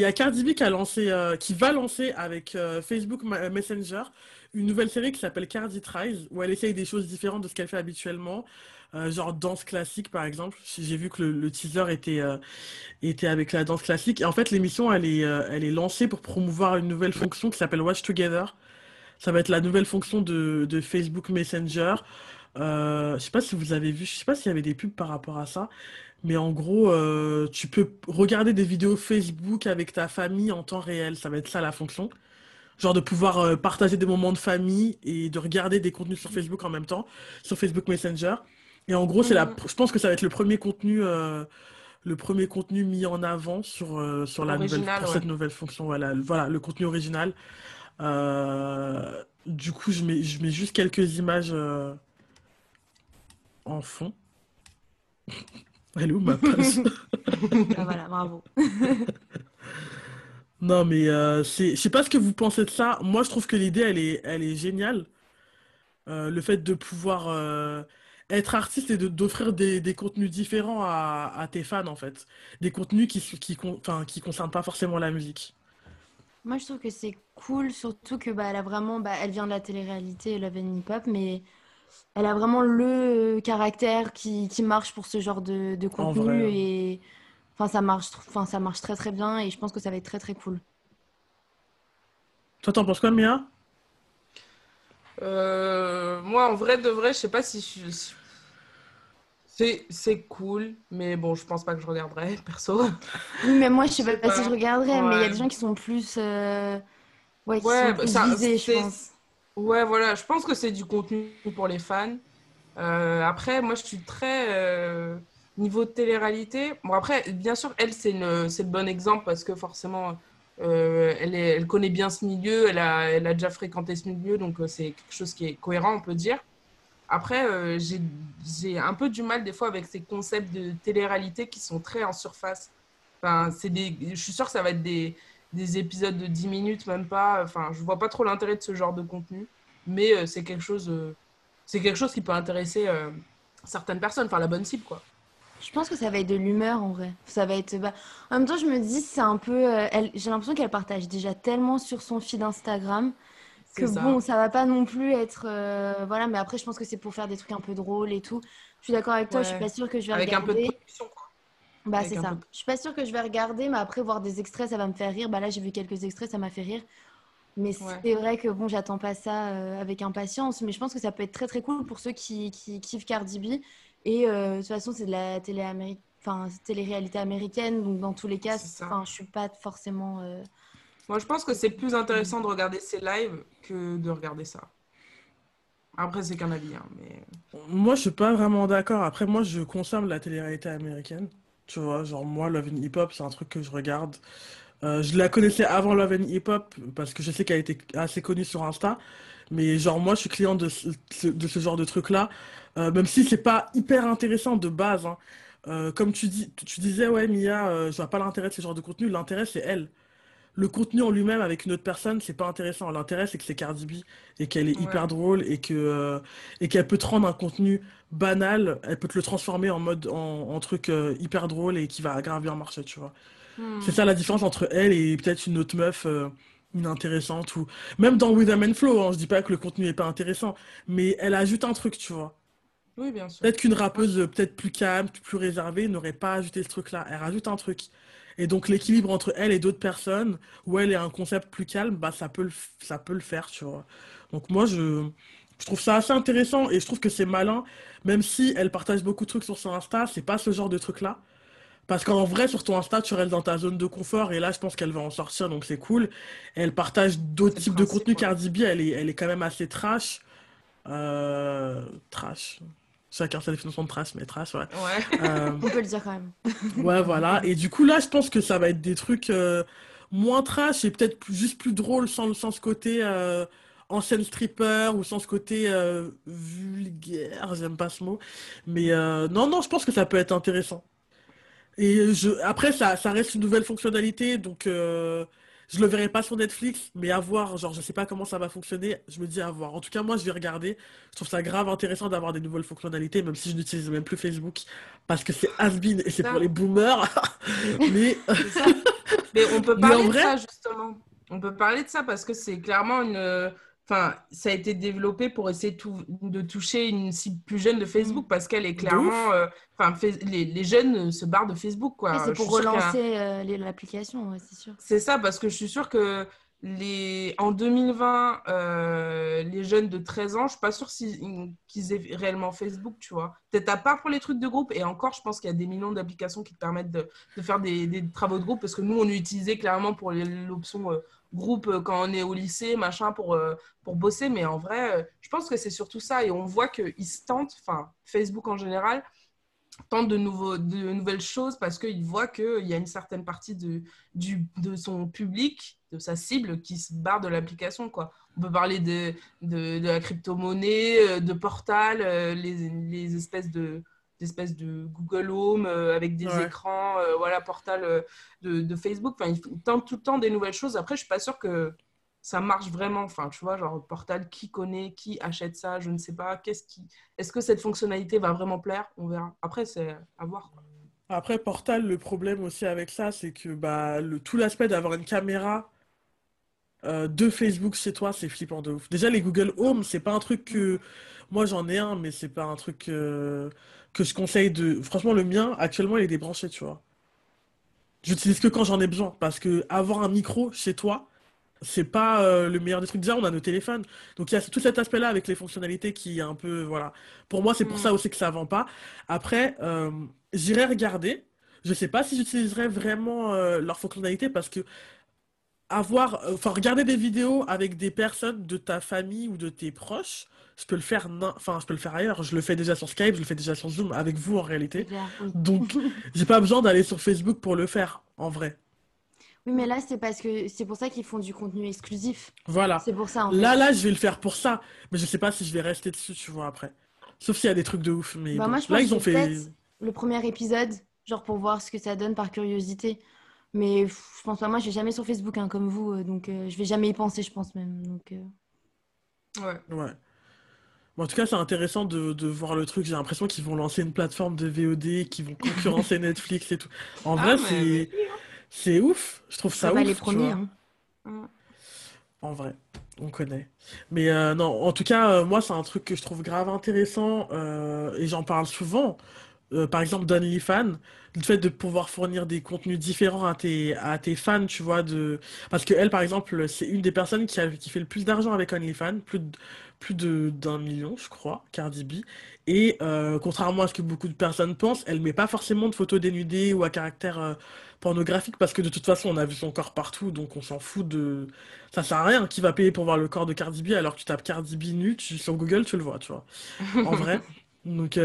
y a Cardi B qui, euh, va lancer avec euh, Facebook Messenger une nouvelle série qui s'appelle Cardi Tries, où elle essaye des choses différentes de ce qu'elle fait habituellement. genre danse classique par exemple. J'ai vu que le, teaser était, avec la danse classique. Et en fait, l'émission, elle, est lancée pour promouvoir une nouvelle fonction qui s'appelle Watch Together. Ça va être la nouvelle fonction de, Facebook Messenger. Euh, je sais pas si vous avez vu, je sais pas s'il y avait des pubs par rapport à ça, mais en gros, euh, tu peux regarder des vidéos Facebook avec ta famille en temps réel. Ça va être ça la fonction. Genre de pouvoir euh, partager des moments de famille et de regarder des contenus sur Facebook en même temps, sur Facebook Messenger. Et en gros, c'est la, mhm. je pense que ça va être le premier contenu, euh, le premier contenu mis en avant sur, sur la nouvelle, cette nouvelle fonction. Voilà, voilà, le contenu original. du coup, je mets, je mets juste quelques images en fond. Elle est où ma page ah, Voilà, bravo. non, mais euh, c'est, je sais pas ce que vous pensez de ça. Moi, je trouve que l'idée, elle est, elle est géniale. Euh, le fait de pouvoir euh, être artiste et de, d'offrir des, des, contenus différents à, à, tes fans, en fait. Des contenus qui ne qui, qui concernent pas forcément la musique. Moi, je trouve que c'est cool, surtout que bah, elle a vraiment, bah, elle vient de la télé-réalité, Love and Hip Hop, mais elle a vraiment le caractère qui, qui marche pour ce genre de, de contenu et enfin ça marche enfin ça marche très très bien et je pense que ça va être très très cool. Toi t'en penses quoi Mia? Euh, Moi en vrai de vrai je sais pas si je... c'est c'est cool mais bon je pense pas que je regarderai perso. Oui mais moi je sais pas, si je regarderai mais il y a des gens qui sont plus euh... ouais qui sont plus ça, visés je pense. Ouais, voilà, je pense que c'est du contenu pour les fans. Euh, après, moi, je suis très euh, niveau télé-réalité. Bon, après, bien sûr, elle, c'est le bon exemple parce que forcément, euh, elle, connaît bien ce milieu, elle a, elle a déjà fréquenté ce milieu, donc c'est quelque chose qui est cohérent, on peut dire. Après, j'ai un peu du mal des fois avec ces concepts de télé-réalité qui sont très en surface. Enfin, des, je suis sûre que ça va être des, des épisodes de 10 minutes, même pas. Enfin, je vois pas trop l'intérêt de ce genre de contenu, mais euh, c'est quelque chose, euh, c'est quelque chose qui peut intéresser euh, certaines personnes, enfin la bonne cible, quoi. Je pense que ça va être de l'humeur en vrai. Ça va être. Bah... En même temps, je me dis, c'est un peu. Elle... J'ai l'impression qu'elle partage déjà tellement sur son feed Instagram que bon, ça va pas non plus être. Voilà, mais après, je pense que c'est pour faire des trucs un peu drôles et tout. Je suis d'accord avec toi, je suis pas sûre que je vais Avec un peu de production, quoi. Bah, c'est ça. Je suis pas sûre que je vais regarder, mais après, voir des extraits, ça va me faire rire. Bah, là, j'ai vu quelques extraits, ça m'a fait rire. Mais c'est vrai que bon, j'attends pas ça euh, avec impatience. Mais je pense que ça peut être très très cool pour ceux qui, qui kiffent Cardi B. Et euh, de toute façon, c'est de la télé enfin, télé-réalité américaine. Donc, dans tous les cas, enfin, je suis pas forcément. Euh, moi, je pense que c'est plus intéressant de regarder ces lives que de regarder ça. Après, c'est qu'un avis. Hein, mais... Moi, je suis pas vraiment d'accord. Après, moi, je consomme la télé-réalité américaine. Tu vois, genre moi, Love and Hip Hop, c'est un truc que je regarde. Euh, je la connaissais avant Love and Hip Hop parce que je sais qu'elle était assez connue sur Insta. Mais genre moi, je suis client de ce, de ce genre de truc-là. Euh, même si c'est pas hyper intéressant de base. Hein. Euh, comme tu, dis, tu disais, ouais, Mia, je vois pas l'intérêt de ce genre de contenu. L'intérêt, c'est elle le contenu en lui-même avec une autre personne, c'est pas intéressant. L'intérêt, c'est que c'est Cardi B et qu'elle est hyper drôle et que euh, et qu'elle peut te rendre un contenu banal, elle peut te le transformer en mode en, truc euh, hyper drôle et qui va grave bien marcher, tu vois. Hmm. C'est ça la différence entre elle et peut-être une autre meuf euh, inintéressante ou même dans With a Flow, hein, je dis pas que le contenu est pas intéressant, mais elle ajoute un truc, tu vois. Oui, bien sûr. Peut-être qu'une rappeuse peut-être plus calme, plus réservée n'aurait pas ajouté ce truc-là. Elle rajoute un truc. Et donc l'équilibre entre elle et d'autres personnes, où elle est un concept plus calme, bah ça peut le, ça peut le faire, tu vois. Donc moi, je, je trouve ça assez intéressant et je trouve que c'est malin, même si elle partage beaucoup de trucs sur son Insta, c'est pas ce genre de truc-là. Parce qu'en vrai, sur ton Insta, tu restes dans ta zone de confort et là, je pense qu'elle va en sortir, donc c'est cool. elle partage d'autres types de contenu. Cardi B, elle est, elle est quand même assez trash. Euh, trash. Chacun sa définition de trace, mais trace, ouais. Euh, On peut le dire quand même. ouais, voilà. Et du coup, là, je pense que ça va être des trucs euh, moins trash et peut-être juste plus drôle sans, sans ce côté euh, ancienne stripper ou sans ce côté vulgaire, j'aime pas ce mot. Mais non, non, je pense que ça peut être intéressant. Et je... après, ça, ça reste une nouvelle fonctionnalité, donc je le verrai pas sur Netflix, mais à voir, genre je sais pas comment ça va fonctionner, je me dis à voir. En tout cas, moi je vais regarder. Je trouve ça grave intéressant d'avoir des nouvelles fonctionnalités, même si je n'utilise même plus Facebook, parce que c'est has et c'est pour les boomers. mais Mais on peut parler de ça, justement. On peut parler de ça parce que c'est clairement une. Enfin, ça a été développé pour essayer de toucher une cible plus jeune de Facebook parce qu'elle est clairement. Euh, enfin, les, jeunes se barrent de Facebook, quoi. c'est pour relancer euh, l'application, c'est sûr. C'est ça, parce que je suis sûre que les... en 2020, euh, les jeunes de 13 ans, je suis pas sûre qu'ils aient réellement Facebook, tu vois. Peut-être à part pour les trucs de groupe, et encore, je pense qu'il y a des millions d'applications qui te permettent de, faire des, travaux de groupe, parce que nous, on utilisait clairement pour l'option euh, groupe euh, quand on est au lycée, machin, pour, pour bosser, mais en vrai, je pense que c'est surtout ça, et on voit qu'ils se tentent, enfin, Facebook en général, tente de, de nouvelles choses parce qu'il voit qu'il y a une certaine partie de, du, de son public, de sa cible, qui se barre de l'application. Quoi. On peut parler de, de, la crypto-monnaie, euh, de Portal, euh, les, les espèces de espèces de Google Home euh, avec des écrans, voilà, Portal de, de, Facebook. Enfin, il tente tout le temps des nouvelles choses. Après, je suis pas sûre que ça marche vraiment. Enfin, tu vois, genre Portal, qui connaît, qui achète ça, je ne sais pas. Qu'est-ce qui... Est-ce que cette fonctionnalité va vraiment plaire? On verra. Après, c'est à voir. Après, Portal, le problème aussi avec ça, c'est que bah, le, tout l'aspect d'avoir une caméra euh, de Facebook chez toi, c'est flippant de ouf. Déjà, les Google Home, c'est pas un truc que. Moi, j'en ai un, mais c'est pas un truc que je conseille de. Franchement, le mien, actuellement, il est débranché, tu vois. J'utilise que quand j'en ai besoin. Parce que avoir un micro chez toi, c'est pas euh, le meilleur des trucs. Déjà, on a nos téléphones. Donc, il y a tout cet aspect-là avec les fonctionnalités qui est un peu. Voilà. Pour moi, c'est pour ça aussi que ça vend pas. Après, euh, j'irai regarder. Je sais pas si j'utiliserai vraiment euh, leur fonctionnalité parce que avoir. Enfin, regarder des vidéos avec des personnes de ta famille ou de tes proches, je peux le faire. Enfin, je peux le faire ailleurs. Je le fais déjà sur Skype, je le fais déjà sur Zoom avec vous en réalité. Donc, j'ai pas besoin d'aller sur Facebook pour le faire en vrai. Oui, mais là, c'est parce que c'est pour ça qu'ils font du contenu exclusif. Voilà. C'est pour ça. Là, là, je vais le faire pour ça. Mais je sais pas si je vais rester dessus, tu vois, après. Sauf s'il y a des trucs de ouf. Mais bah, moi, je là, ils ont fait. Le premier épisode, genre pour voir ce que ça donne par curiosité. Mais je pense pas, moi, je vais jamais sur Facebook, hein, comme vous. Euh, donc, euh, je vais jamais y penser, je pense même. Donc, euh. Ouais. Ouais. en tout cas, c'est intéressant de, de, voir le truc. J'ai l'impression qu'ils vont lancer une plateforme de VOD, qui vont concurrencer Netflix et tout. En ah, vrai, c'est. C'est ouf, je trouve ça, ça ouf. les premiers. Hein. En vrai, on connaît. Mais euh, non, en tout cas, euh, moi, c'est un truc que je trouve grave intéressant euh, et j'en parle souvent. Par exemple, d'OnlyFans, le fait de pouvoir fournir des contenus différents à tes, à tes fans, tu vois, de... parce que elle, par exemple, c'est une des personnes qui, a, qui fait le plus d'argent avec OnlyFans, plus de, plus de d'un million, je crois, Cardi B. Et contrairement à ce que beaucoup de personnes pensent, elle met pas forcément de photos dénudées ou à caractère pornographique parce que de toute façon on a vu son corps partout donc on s'en fout de ça sert à rien. Qui va payer pour voir le corps de Cardi B alors que tu tapes Cardi B nu tu... sur Google tu le vois tu vois. En vrai. Donc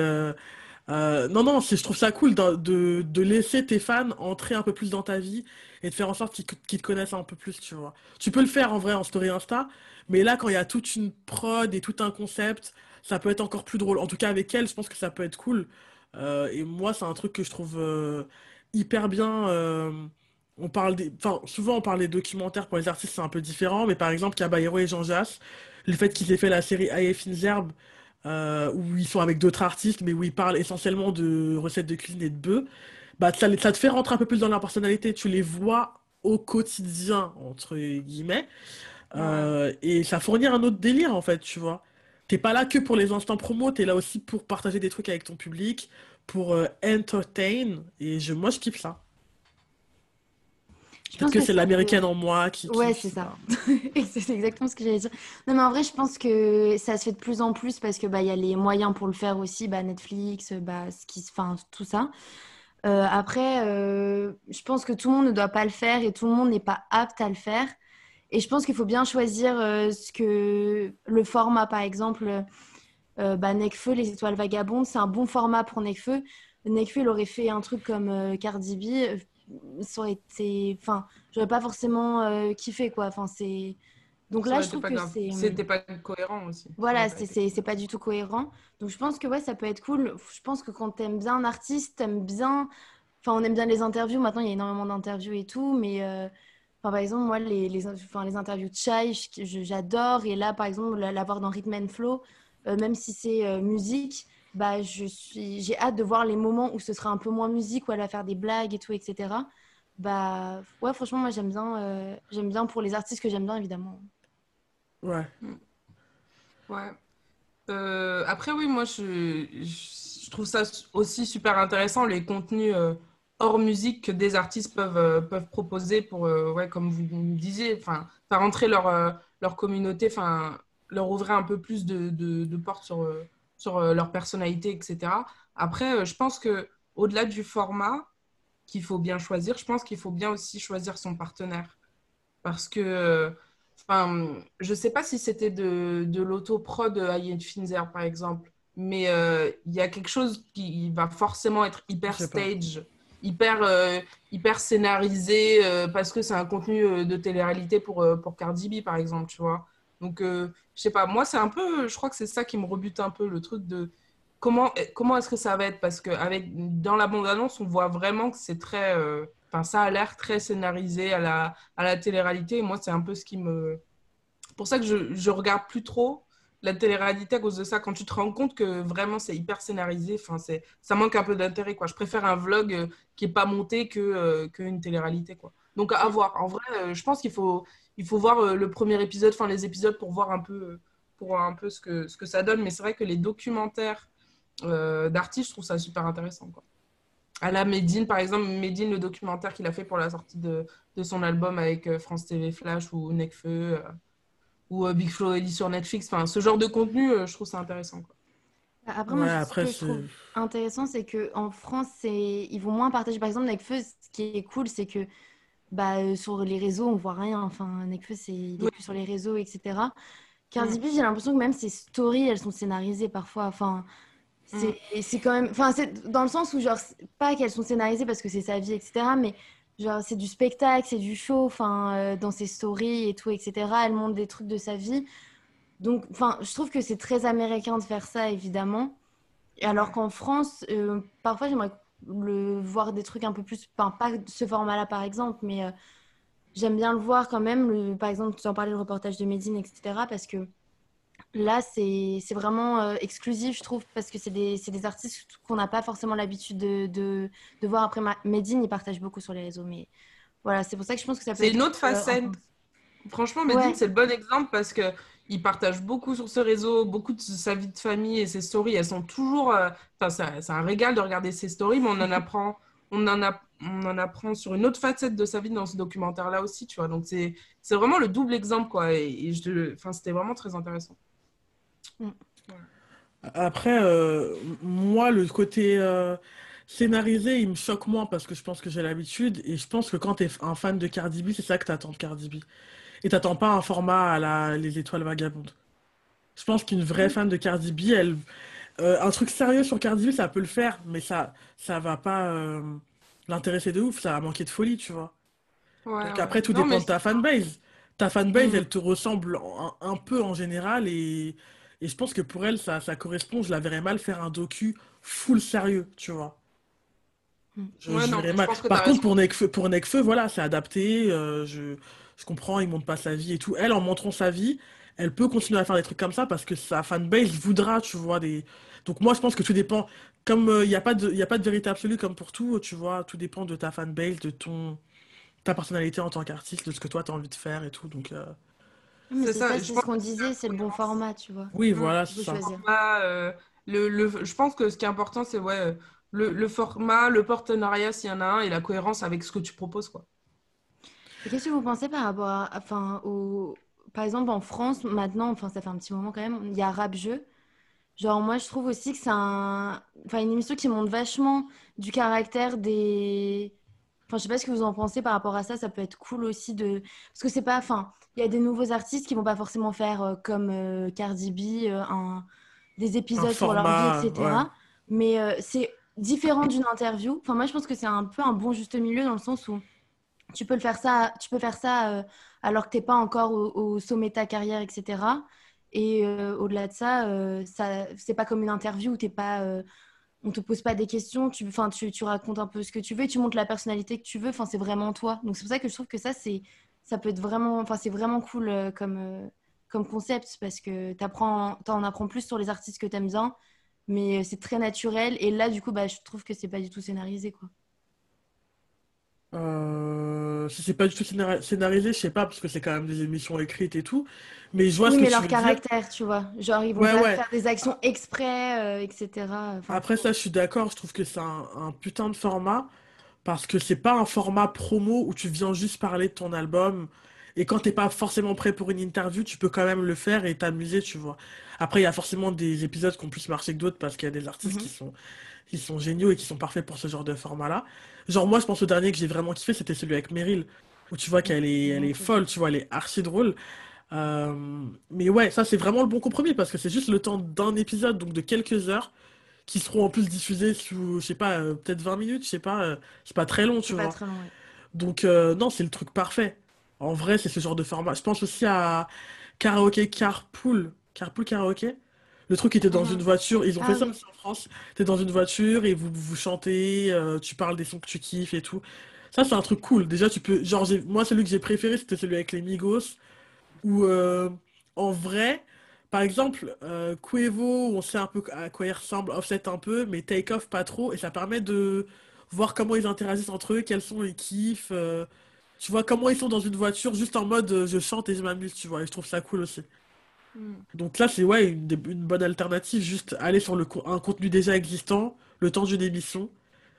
euh, euh, non non je trouve ça cool de, de, laisser tes fans entrer un peu plus dans ta vie et de faire en sorte qu'ils te connaissent un peu plus tu vois tu peux le faire en vrai en story Insta mais là quand il y a toute une prod et tout un concept ça peut être encore plus drôle en tout cas avec elle je pense que ça peut être cool euh, et moi c'est un truc que je trouve hyper bien. Euh, on parle enfin, souvent, on parle des documentaires pour les artistes, c'est un peu différent, mais par exemple, Caballero et Jean Jass, le fait qu'ils aient fait la série Aïe Zerbe, euh, où ils sont avec d'autres artistes, mais où ils parlent essentiellement de recettes de cuisine et de bœufs, bah, ça, ça te fait rentrer un peu plus dans leur personnalité. Tu les vois au quotidien, entre guillemets, euh, et ça fournit un autre délire, en fait, tu vois. T'es pas là que pour les instants promo, t'es là aussi pour partager des trucs avec ton public, pour euh, entertain. Et je, moi, je kiffe ça. Je pense que, c'est l'américaine en moi qui. Ouais, c'est ça. c'est exactement ce que j'allais dire. Non, mais en vrai, je pense que ça se fait de plus en plus parce que bah il y a les moyens pour le faire aussi, bah Netflix, bah ce qui, enfin tout ça. Euh, après, euh, je pense que tout le monde ne doit pas le faire et tout le monde n'est pas apte à le faire. Et je pense qu'il faut bien choisir ce que le format, par exemple euh, bah, Necfeu, Les Étoiles Vagabondes, c'est un bon format pour Necfeu. Necfeu, il aurait fait un truc comme euh, Cardi B, euh, ça aurait été. Enfin, j'aurais pas forcément euh, kiffé, quoi. Enfin, c'est. Donc là, je trouve que c'est. C'était pas cohérent aussi. Voilà, c'est pas du tout cohérent. Donc je pense que ouais, ça peut être cool. Je pense que quand t'aimes bien un artiste, t'aimes bien. Enfin, on aime bien les interviews. Maintenant, il y a énormément d'interviews et tout, mais. Enfin, par exemple, moi, les, les, enfin, les interviews de Chai, j'adore. Et là, par exemple, l'avoir dans Rhythm and Flow, euh, même si c'est euh, musique, bah, je suis, j'ai hâte de voir les moments où ce sera un peu moins musique, où elle va faire des blagues et tout, etc. bah ouais, franchement, moi j'aime bien, j'aime bien pour les artistes que j'aime bien, évidemment. Ouais. Ouais. après, oui, moi je, je, trouve ça aussi super intéressant, les contenus hors musique que des artistes peuvent, peuvent proposer pour, ouais, comme vous me disiez, faire entrer leur, leur communauté, leur ouvrir un peu plus de, de, de portes sur, sur leur personnalité, etc. Après, je pense que au-delà du format qu'il faut bien choisir, je pense qu'il faut bien aussi choisir son partenaire. Parce que, enfin, je ne sais pas si c'était de, de l'auto-prod de Hayek Finzer, par exemple, mais euh, il y a quelque chose qui va forcément être hyper stage, hyper, euh, hyper scénarisé, euh, parce que c'est un contenu de télé-réalité pour, pour Cardi B, par exemple, tu vois. Donc, je sais pas, moi, c'est un peu, je crois que c'est ça qui me rebute un peu, le truc de comment, comment est-ce que ça va être? Parce que avec, dans la bande-annonce, on voit vraiment que c'est très. Euh, enfin, ça a l'air très scénarisé à la, à la télé-réalité. Et moi, c'est un peu ce qui me. pour ça que je, je regarde plus trop la télé-réalité à cause de ça. Quand tu te rends compte que vraiment c'est hyper scénarisé, enfin, ça manque un peu d'intérêt. quoi. Je préfère un vlog euh, qui n'est pas monté que euh, qu'une télé-réalité. quoi. Donc à voir. En vrai, je pense qu'il faut, il faut voir le premier épisode, enfin les épisodes pour voir un peu, pour voir un peu ce, que, ce que ça donne. Mais c'est vrai que les documentaires euh, d'artistes, je trouve ça super intéressant. Quoi. À la Medine, par exemple, Medine, le documentaire qu'il a fait pour la sortie de, de son album avec euh, France TV Flash ou Necfeu euh, ou Big Flo Ellie sur Netflix. Enfin, ce genre de contenu, je trouve ça intéressant. Quoi. Après, moi, ce que je trouve intéressant, c'est qu'en France, ils vont moins partager. Par exemple, Necfeu, ce qui est cool, c'est que bah, sur les réseaux, on voit rien. Enfin, Necfeu, c'est il est plus sur les réseaux, etc. Cardi B, j'ai l'impression que même ses stories, elles sont scénarisées parfois. Enfin, Mm. C'est quand même. Enfin, c'est dans le sens où, genre, pas qu'elles sont scénarisées parce que c'est sa vie, etc. Mais genre, c'est du spectacle, c'est du show, enfin, euh, dans ses stories et tout, etc. Elle montre des trucs de sa vie. Donc, enfin, je trouve que c'est très américain de faire ça, évidemment. Et alors qu'en France, euh, parfois, j'aimerais le voir des trucs un peu plus. Enfin, pas ce format-là, par exemple, mais euh, j'aime bien le voir quand même. Le, par exemple, tu en parlais le reportage de Médine, etc. Parce que Là, c'est vraiment euh, exclusif, je trouve, parce que c'est des, des, artistes qu'on n'a pas forcément l'habitude de, de, de, voir. Après, Medine, il partage beaucoup sur les réseaux, mais voilà, c'est pour ça que je pense que ça peut C'est une autre euh, facette. Franchement, Medine, c'est le bon exemple parce que il partage beaucoup sur ce réseau, beaucoup de sa vie de famille et ses stories. Elles sont toujours. Euh, enfin, c'est un régal de regarder ses stories, mais on en apprend. On en, a, on en apprend sur une autre facette de sa vie dans ce documentaire-là aussi, tu vois. Donc, c'est vraiment le double exemple, quoi. Et, et c'était vraiment très intéressant. Mm. Après, euh, moi, le côté euh, scénarisé, il me choque moins parce que je pense que j'ai l'habitude. Et je pense que quand tu es un fan de Cardi B, c'est ça que tu attends de Cardi B. Et t'attends pas un format à la Les Étoiles Vagabondes. Je pense qu'une vraie mm. fan de Cardi B, elle, euh, un truc sérieux sur Cardi B, ça peut le faire, mais ça, ça va pas l'intéresser de ouf. Ça va manquer de folie, tu vois. Donc après, tout dépend de ta fanbase. Ta fanbase, mm. elle te ressemble un peu en général et et je pense que pour elle, ça, ça correspond. Je la verrais mal faire un docu full sérieux, tu vois. Hmm. Par contre, pour Necfeu, voilà, c'est adapté. Euh, je, je comprends, il montre pas sa vie et tout. Elle, en montrant sa vie, elle peut continuer à faire des trucs comme ça parce que sa fanbase voudra, tu vois. Des... Donc moi, je pense que tout dépend. Comme euh, il n'y a, pas de, a pas de vérité absolue comme pour tout, tu vois, tout dépend de ta fanbase, de ton ta personnalité en tant qu'artiste, de ce que toi, tu as envie de faire et tout. Donc, euh, c'est ça, ce qu'on disait, c'est le bon format, tu vois. Oui, voilà, c'est ça. Euh, le, le, je pense que ce qui est important, c'est ouais, le, le, format, le partenariat s'il y en a un, et la cohérence avec ce que tu proposes. quoi. Qu'est-ce que vous pensez par rapport à, enfin, au... Par exemple, en France, maintenant, enfin, ça fait un petit moment quand même, il y a Rap Jeu. Genre, moi, je trouve aussi que c'est un... enfin, une émission qui montre vachement du caractère des Enfin, je sais pas ce que vous en pensez par rapport à ça. Ça peut être cool aussi de. Parce que c'est pas. Enfin, il y a des nouveaux artistes qui vont pas forcément faire euh, comme euh, Cardi B, euh, un... des épisodes sur leur vie, etc. Mais c'est différent d'une interview. Enfin, moi, je pense que c'est un peu un bon juste milieu dans le sens où tu peux le faire ça, tu peux faire ça alors que t'es pas encore au, sommet de ta carrière, etc. Et au-delà de ça, ça c'est pas comme une interview où t'es pas on te pose pas des questions, tu, tu, tu racontes un peu ce que tu veux, tu montres la personnalité que tu veux, c'est vraiment toi. Donc c'est pour ça que je trouve que ça, c'est, ça peut être vraiment, c'est vraiment cool euh, comme, euh, comme concept parce que tu en apprends plus sur les artistes que tu aimes bien, mais euh, c'est très naturel. Et là, du coup, bah, je trouve que c'est pas du tout scénarisé, quoi. Euh, si c'est pas du tout scénarisé, je sais pas, parce que c'est quand même des émissions écrites et tout. Mais je vois oui, ce mais que leur tu caractère, dire. tu vois. Genre, ils vont Ouais, pas ouais. faire des actions exprès, euh, etc. Enfin, Après ça, je suis d'accord, je trouve que c'est un, un putain de format, parce que c'est pas un format promo où tu viens juste parler de ton album, et quand t'es pas forcément prêt pour une interview, tu peux quand même le faire et t'amuser, tu vois. Après, il y a forcément des épisodes qui ont plus marché que d'autres, parce qu'il y a des artistes qui mhm, sont, qui sont géniaux et qui sont parfaits pour ce genre de format-là. Genre, moi, je pense au dernier que j'ai vraiment kiffé, c'était celui avec Meryl, où tu vois qu'elle est, elle est folle, tu vois, elle est archi drôle. Euh, mais ouais, ça, c'est vraiment le bon compromis, parce que c'est juste le temps d'un épisode, donc de quelques heures qui seront en plus diffusés sous, je sais pas, euh, peut-être 20 minutes, je sais pas, euh, c'est pas très long, tu vois. très long. ouais. Donc, euh, non, c'est le truc parfait. En vrai, c'est ce genre de format. Je pense aussi à Karaoke Carpool. Carpool Karaoke? Le truc était dans une Mhm. voiture. Ils ont fait Ah ça oui. aussi en France. T'es dans une voiture et vous, vous chantez, euh, tu parles des sons que tu kiffes et tout. Ça, c'est un truc cool. Déjà, tu peux. Genre, moi, celui que j'ai préféré, c'était celui avec les Migos. Où, euh, en vrai, par exemple, euh, Quavo, on sait un peu à quoi il ressemble, Offset un peu, mais Take Off pas trop. Et ça permet de voir comment ils interagissent entre eux, quels sont les kiffs. euh, tu vois, comment ils sont dans une voiture, juste en mode je chante et je m'amuse, tu vois. Et je trouve ça cool aussi. Hmm. Donc là, c'est ouais, une, bonne alternative, juste aller sur le, un contenu déjà existant, le temps d'une émission.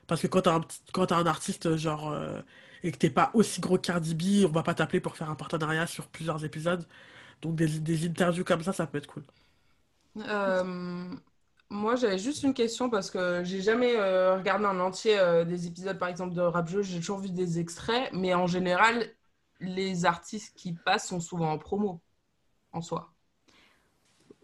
Parce que quand t'as un, t'as un artiste, euh, genre, euh, et que t'es pas aussi gros Cardi B, on va pas t'appeler pour faire un partenariat sur plusieurs épisodes. Donc des, des interviews comme ça, ça peut être cool. Euh, moi, j'avais juste une question parce que j'ai jamais regardé en entier des épisodes, par exemple, de Rap Jeu. J'ai toujours vu des extraits, mais en général, les artistes qui passent sont souvent en promo, en soi.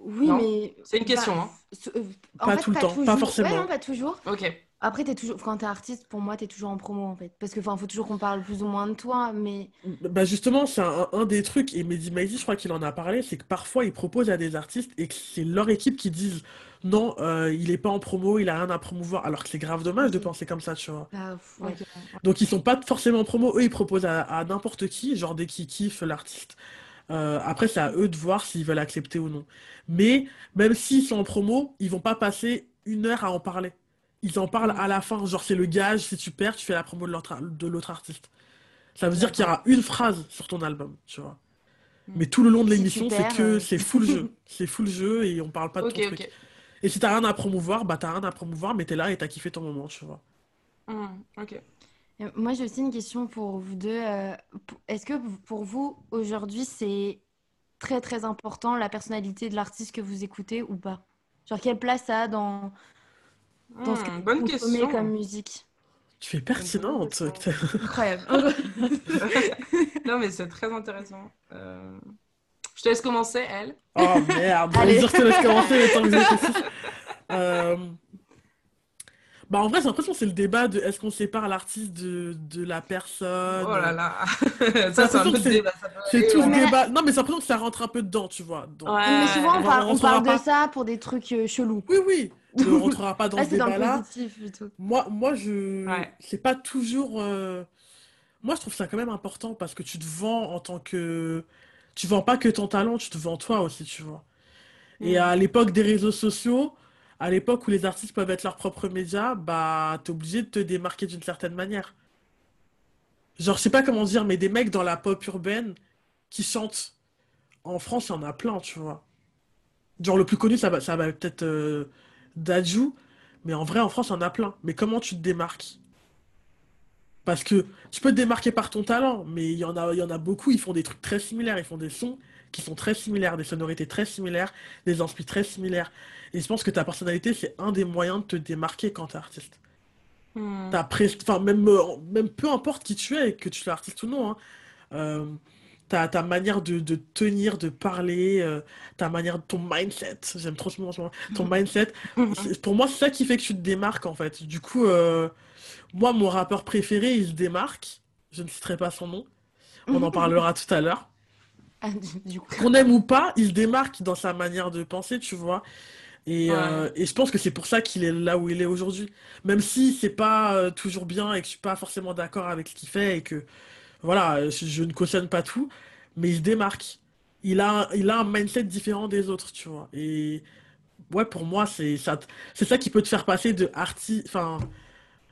Oui, Non? mais C'est une question, hein. ce- euh, en Pas fait, tout le pas temps, pas. Ouais, forcément. non, pas toujours. Ok. Après, t'es toujours... quand t'es artiste, pour moi, t'es toujours en promo, en fait. Parce que, enfin, faut toujours qu'on parle plus ou moins de toi, mais... Bah justement, c'est un, un des trucs, et Mehdi Maizi, je crois qu'il en a parlé, c'est que parfois ils proposent à des artistes et que c'est leur équipe qui disent non, euh, il est pas en promo, il a rien à promouvoir, alors que c'est grave dommage de penser comme ça, tu vois. Bah, pff, ouais. Donc ils sont pas forcément en promo, eux ils proposent à, à n'importe qui, genre dès qu'ils kiffent l'artiste. Euh, après c'est à eux de voir s'ils veulent accepter ou non. Mais même s'ils sont en promo, ils vont pas passer une heure à en parler. Ils en parlent à la fin, genre c'est le gage, si tu perds, tu fais la promo de l'autre artiste. Ça veut dire qu'il y aura une phrase sur ton album, tu vois. Hmm. Mais tout le long de Si l'émission, c'est que euh, c'est full jeu. C'est full jeu et on parle pas de Ok, ton truc. Et si t'as rien à promouvoir, bah t'as rien à promouvoir, mais t'es là et t'as kiffé ton moment, tu vois. Hmm, ok. Euh, Moi, j'ai aussi une question pour vous deux. euh, Est-ce que vous- pour vous, aujourd'hui, c'est très très important la personnalité de l'artiste que vous écoutez ou pas? Genre, quelle place ça a dans, dans ce que Hmm, vous bonne consommez comme question. musique? Tu es pertinente. question. Incroyable. Non, mais c'est très intéressant. Euh, Je te laisse commencer, elle. Oh merde, Allez. dire que je te laisse commencer le temps que. Euh, Bah en vrai, j'ai l'impression que c'est le débat de est-ce qu'on sépare l'artiste de, de la personne? Oh là là. Ça, c'est un peu c'est débat. C'est tout le ouais. mais, débat. Non, mais j'ai l'impression que ça rentre un peu dedans, tu vois. Donc, mais souvent, on on va, parle, on parle de ça pour des trucs euh, chelous. Oui, oui, on rentrera pas dans Là, ce c'est dans le débat-là. Moi, moi, je, Ouais. c'est pas toujours. euh, Moi, je trouve ça quand même important parce que tu te vends en tant que. Tu vends pas que ton talent, tu te vends toi aussi, tu vois. Et Hmm. à l'époque des réseaux sociaux, à l'époque où les artistes peuvent être leurs propres médias, bah, t'es obligé de te démarquer d'une certaine manière. Genre, je sais pas comment dire, mais des mecs dans la pop urbaine qui chantent. En France, il y en a plein, tu vois. Genre, le plus connu, ça va, ça va peut-être euh, mais en vrai, en France, il y en a plein. Mais comment tu te démarques? Parce que tu peux te démarquer par ton talent, mais y il y en a beaucoup, ils font des trucs très similaires, ils font des sons qui sont très similaires, des sonorités très similaires, des inspirations très similaires. Et je pense que ta personnalité, c'est un des moyens de te démarquer quand t'es artiste. Ta prest... enfin, même, euh, même peu importe qui tu es, que tu sois artiste ou non, hein, euh, ta, ta manière de, de tenir, de parler, euh, ta manière, ton mindset, j'aime trop ce mot en ce moment, ton mindset, pour moi, c'est ça qui fait que tu te démarques en fait. Du coup, euh, moi, mon rappeur préféré, il se démarque. Je ne citerai pas son nom. On en parlera tout à l'heure. Ah. Qu'on aime ou pas, il démarque dans sa manière de penser, tu vois. Et, Ouais. euh, et je pense que c'est pour ça qu'il est là où il est aujourd'hui. Même si c'est pas euh, toujours bien et que je suis pas forcément d'accord avec ce qu'il fait et que, voilà, je, je ne cautionne pas tout, mais il démarque. Il a, il a un mindset différent des autres, tu vois. Et ouais, pour moi, c'est ça, c'est ça qui peut te faire passer de arti, enfin,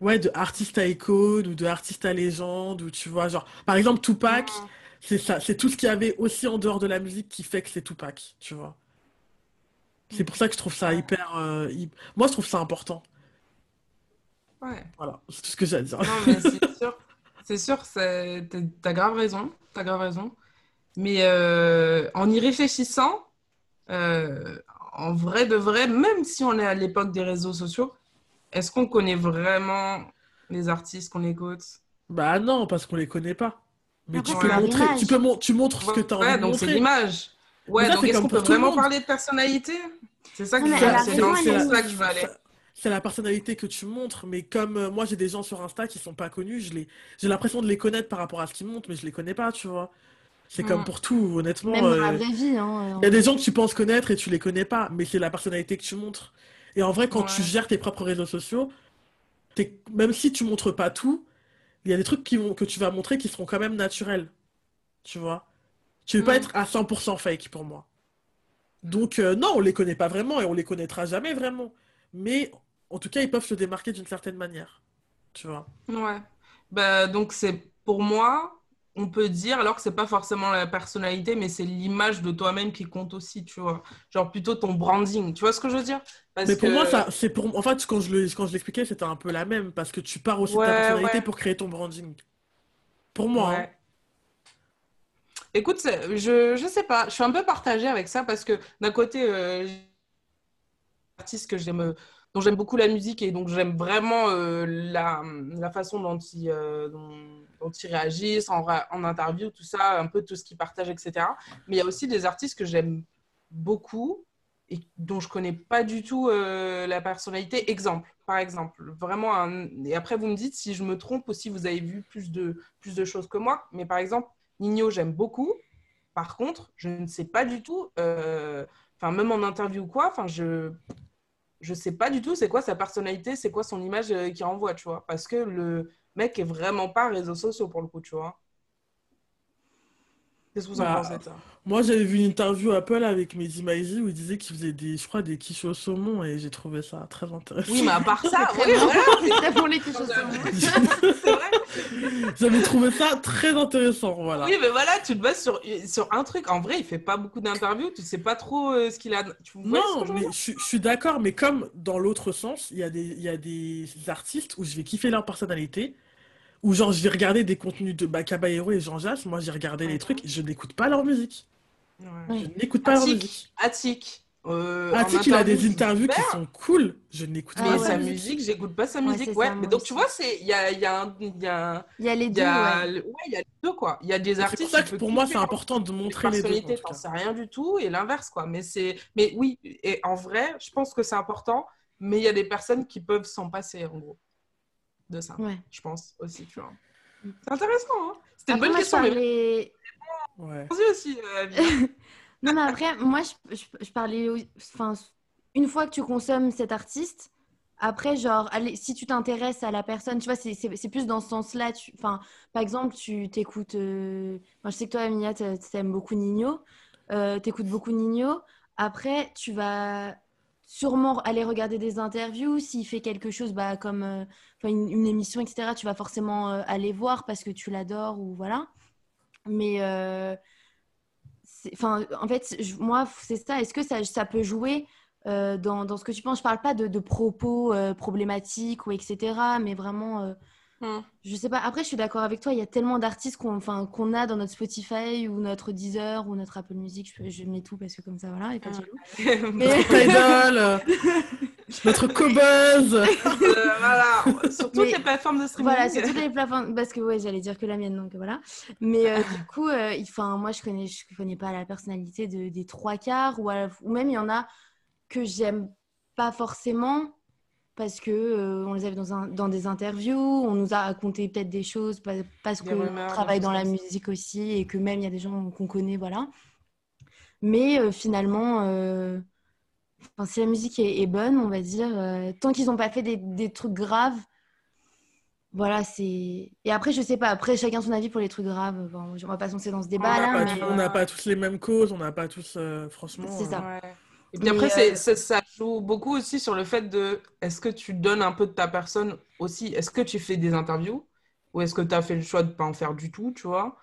Ouais, de artiste à icône ou de artiste à légende, ou tu vois, genre, par exemple, Tupac, Mm. C'est ça, c'est tout ce qu'il y avait aussi en dehors de la musique qui fait que c'est Tupac, tu vois. C'est pour ça que je trouve ça hyper. euh, hy- Moi, je trouve ça important. Ouais. Voilà, c'est tout ce que j'ai à dire. Non, mais c'est sûr, c'est sûr, t'as grave raison, t'as grave raison. Mais euh, en y réfléchissant, euh, en vrai de vrai, même si on est à l'époque des réseaux sociaux, est-ce qu'on connaît vraiment les artistes qu'on écoute? Bah non, parce qu'on les connaît pas. Mais Après, tu peux montrer, tu peux mon- tu montres ce que tu as Ouais, envie de donc c'est montrer. l'image. Ouais, ça, donc c'est est-ce comme qu'on peut pour tout le vraiment parler de personnalité? C'est ça que je- veux aller. c'est la personnalité que tu montres, mais comme euh, moi j'ai des gens sur Insta qui sont pas connus, je les, j'ai l'impression de les connaître par rapport à ce qu'ils montrent, mais je les connais pas, tu vois. C'est comme Mm. pour tout, honnêtement. Même dans la euh, vraie vie. Hein, Il y a des gens que tu penses connaître et tu les connais pas, mais c'est la personnalité que tu montres. Et en vrai, quand tu gères tes propres réseaux sociaux, même si tu montres pas tout, il y a des trucs qui vont, que tu vas montrer qui seront quand même naturels. Tu vois? Tu veux pas Mm. être à 100% fake pour moi. Donc, euh, non, on les connaît pas vraiment et on les connaîtra jamais vraiment. Mais en tout cas, ils peuvent se démarquer d'une certaine manière. Tu vois? Ouais. Bah, donc c'est pour moi, on peut dire alors que c'est pas forcément la personnalité, mais c'est l'image de toi-même qui compte aussi, tu vois. Genre plutôt ton branding. Tu vois ce que je veux dire? Parce Mais pour que moi, ça, c'est pour, en fait, quand je le, quand je l'expliquais, c'était un peu la même, parce que tu pars aussi de ta personnalité ouais. pour créer ton branding. Pour moi, hein. Écoute, je, je sais pas, je suis un peu partagée avec ça parce que d'un côté, euh, artistes que j'aime, dont j'aime beaucoup la musique et donc j'aime vraiment euh, la, la façon dont ils, euh, dont, dont ils réagissent en, en interview, tout ça, un peu tout ce qu'ils partagent, etc. Mais il y a aussi des artistes que j'aime beaucoup et dont je connais pas du tout euh, la personnalité. Exemple, par exemple, vraiment un... Et après, vous me dites si je me trompe ou si vous avez vu plus de, plus de choses que moi. Mais par exemple, Nino, j'aime beaucoup. Par contre, je ne sais pas du tout, enfin, même en interview ou quoi, enfin, je je sais pas du tout c'est quoi sa personnalité, c'est quoi son image euh, qu'il renvoie, tu vois. Parce que le mec est vraiment pas réseaux sociaux pour le coup, tu vois. Qu'est-ce que vous en Bah, pensez, ça Moi, j'avais vu une interview Apple avec Mehdi Maizi où il disait qu'il faisait des, je crois, des quiches au saumon et j'ai trouvé ça très intéressant. Oui, mais à part ça, C'est oui, très bon. voilà, C'est bon les quiches au saumon. c'est vrai. J'avais trouvé ça très intéressant, voilà. Oui, mais voilà, tu te bases sur, sur un truc. En vrai, il fait pas beaucoup d'interviews, tu sais pas trop euh, ce qu'il a. Tu vois Non, mais je, suis- je suis d'accord, mais comme dans l'autre sens, il y a des, il y a des artistes où je vais kiffer leur personnalité, où genre je vais regarder des contenus de bah, Caballero et Jean Jass, moi j'ai regardé les trucs, je n'écoute pas leur musique. Ouais. Je n'écoute pas leur musique. Attic. euh, Attic, il a interview, des interviews qui sont cool, je n'écoute Ah Mais pas ouais. sa musique, j'écoute pas sa Ouais, musique. Ouais, ça, mais donc tu vois, c'est il y a, il y a il y a un- Il y a les y deux, a ouais. il y a les deux quoi. Il y a des C'est pour artistes ça que pour moi c'est important de montrer les deux, personnalité, tout t'en sais rien du tout et l'inverse quoi. Mais c'est, mais oui, et en vrai, je pense que c'est important. Mais il y a des personnes qui peuvent s'en passer en gros de ça. Ouais. Je pense aussi, tu vois. C'est intéressant. Hein C'était une bonne moi, je question. Mais parlais... Ouais. vas-y aussi. euh. Non, mais après, moi, je, je- je parlais... Enfin, une fois que tu consommes cet artiste, après, genre, allez, si tu t'intéresses à la personne, tu vois, c'est c'est- c'est plus dans ce sens-là. tu- Enfin, par exemple, tu t'écoutes... euh, enfin, je sais que toi, Amilia, t'a- t'aimes beaucoup Nino. Euh, t'écoutes beaucoup Nino. Après, tu vas sûrement aller regarder des interviews. S'il fait quelque chose bah, comme euh, une, émission, etc., tu vas forcément euh, aller voir parce que tu l'adores ou voilà. Mais euh, en fait, moi, c'est ça. Est-ce que ça, peut jouer dans, ce que tu penses? Je parle pas de, de propos problématiques ou etc., mais vraiment, Hmm. je sais pas. Après, je suis d'accord avec toi. Il y a tellement d'artistes qu'on enfin, qu'on a dans notre Spotify ou notre Deezer ou notre Apple Music. Je, je mets tout parce que comme ça, voilà, et pas jaloux. Notre Tidal, euh, notre Cobuzz. Euh, voilà, sur toutes Mais- les plateformes de streaming. Voilà, c'est toutes les plateformes. Parce que, ouais, j'allais dire que la mienne, donc voilà. Mais euh, du coup, euh, il- 'fin, moi, je connais, je connais pas la personnalité de- des trois quarts, ou, à- ou même il y en a que j'aime pas forcément parce que euh, on les avait dans, un- dans des interviews, on nous a raconté peut-être des choses pa- parce qu'on travaille dans la musique aussi et que même il y a des gens qu'on connaît, voilà. Mais euh, finalement, euh, enfin, si la musique est, est bonne, on va dire, euh, tant qu'ils n'ont pas fait des, des trucs graves, voilà, c'est. Et après, je sais pas, après, chacun son avis pour les trucs graves. Bon, on va pas se lancer dans ce On débat n'a là, pas, mais tous- on n'a pas tous les mêmes causes, on n'a pas tous, euh, franchement. C'est euh, ça. Ouais. Et puis après, euh, ça joue beaucoup aussi sur le fait de est-ce que tu donnes un peu de ta personne aussi? Est-ce que tu fais des interviews? Ou est-ce que tu as fait le choix de ne pas en faire du tout, tu vois?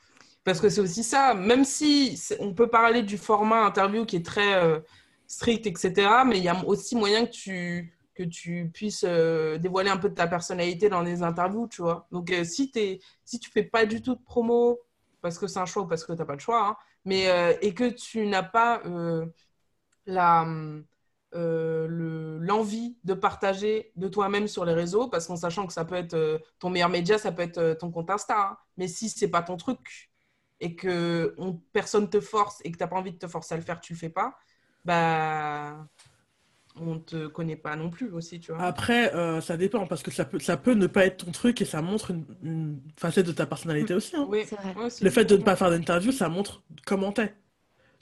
Parce que c'est aussi ça, même si on peut parler du format interview qui est très euh, strict, etc., mais il y a aussi moyen que tu, que tu puisses euh, dévoiler un peu de ta personnalité dans les interviews, tu vois? Donc si, es, si tu fais pas du tout de promo, parce que c'est un choix ou parce que tu n'as pas le choix, hein, mais, et que tu n'as pas la, euh, l'envie de partager de toi-même sur les réseaux, parce qu'en sachant que ça peut être euh, ton meilleur média, ça peut être euh, ton compte Insta. Hein. Mais si c'est pas ton truc et que on, personne te force et que tu n'as pas envie de te forcer à le faire, tu le fais pas, bah on te connaît pas non plus aussi, tu vois. Après, ça dépend parce que ça peut, ça peut ne pas être ton truc et ça montre une, facette de ta personnalité aussi. Hein. Oui, le fait de ne pas faire d'interview, ça montre comment t'es.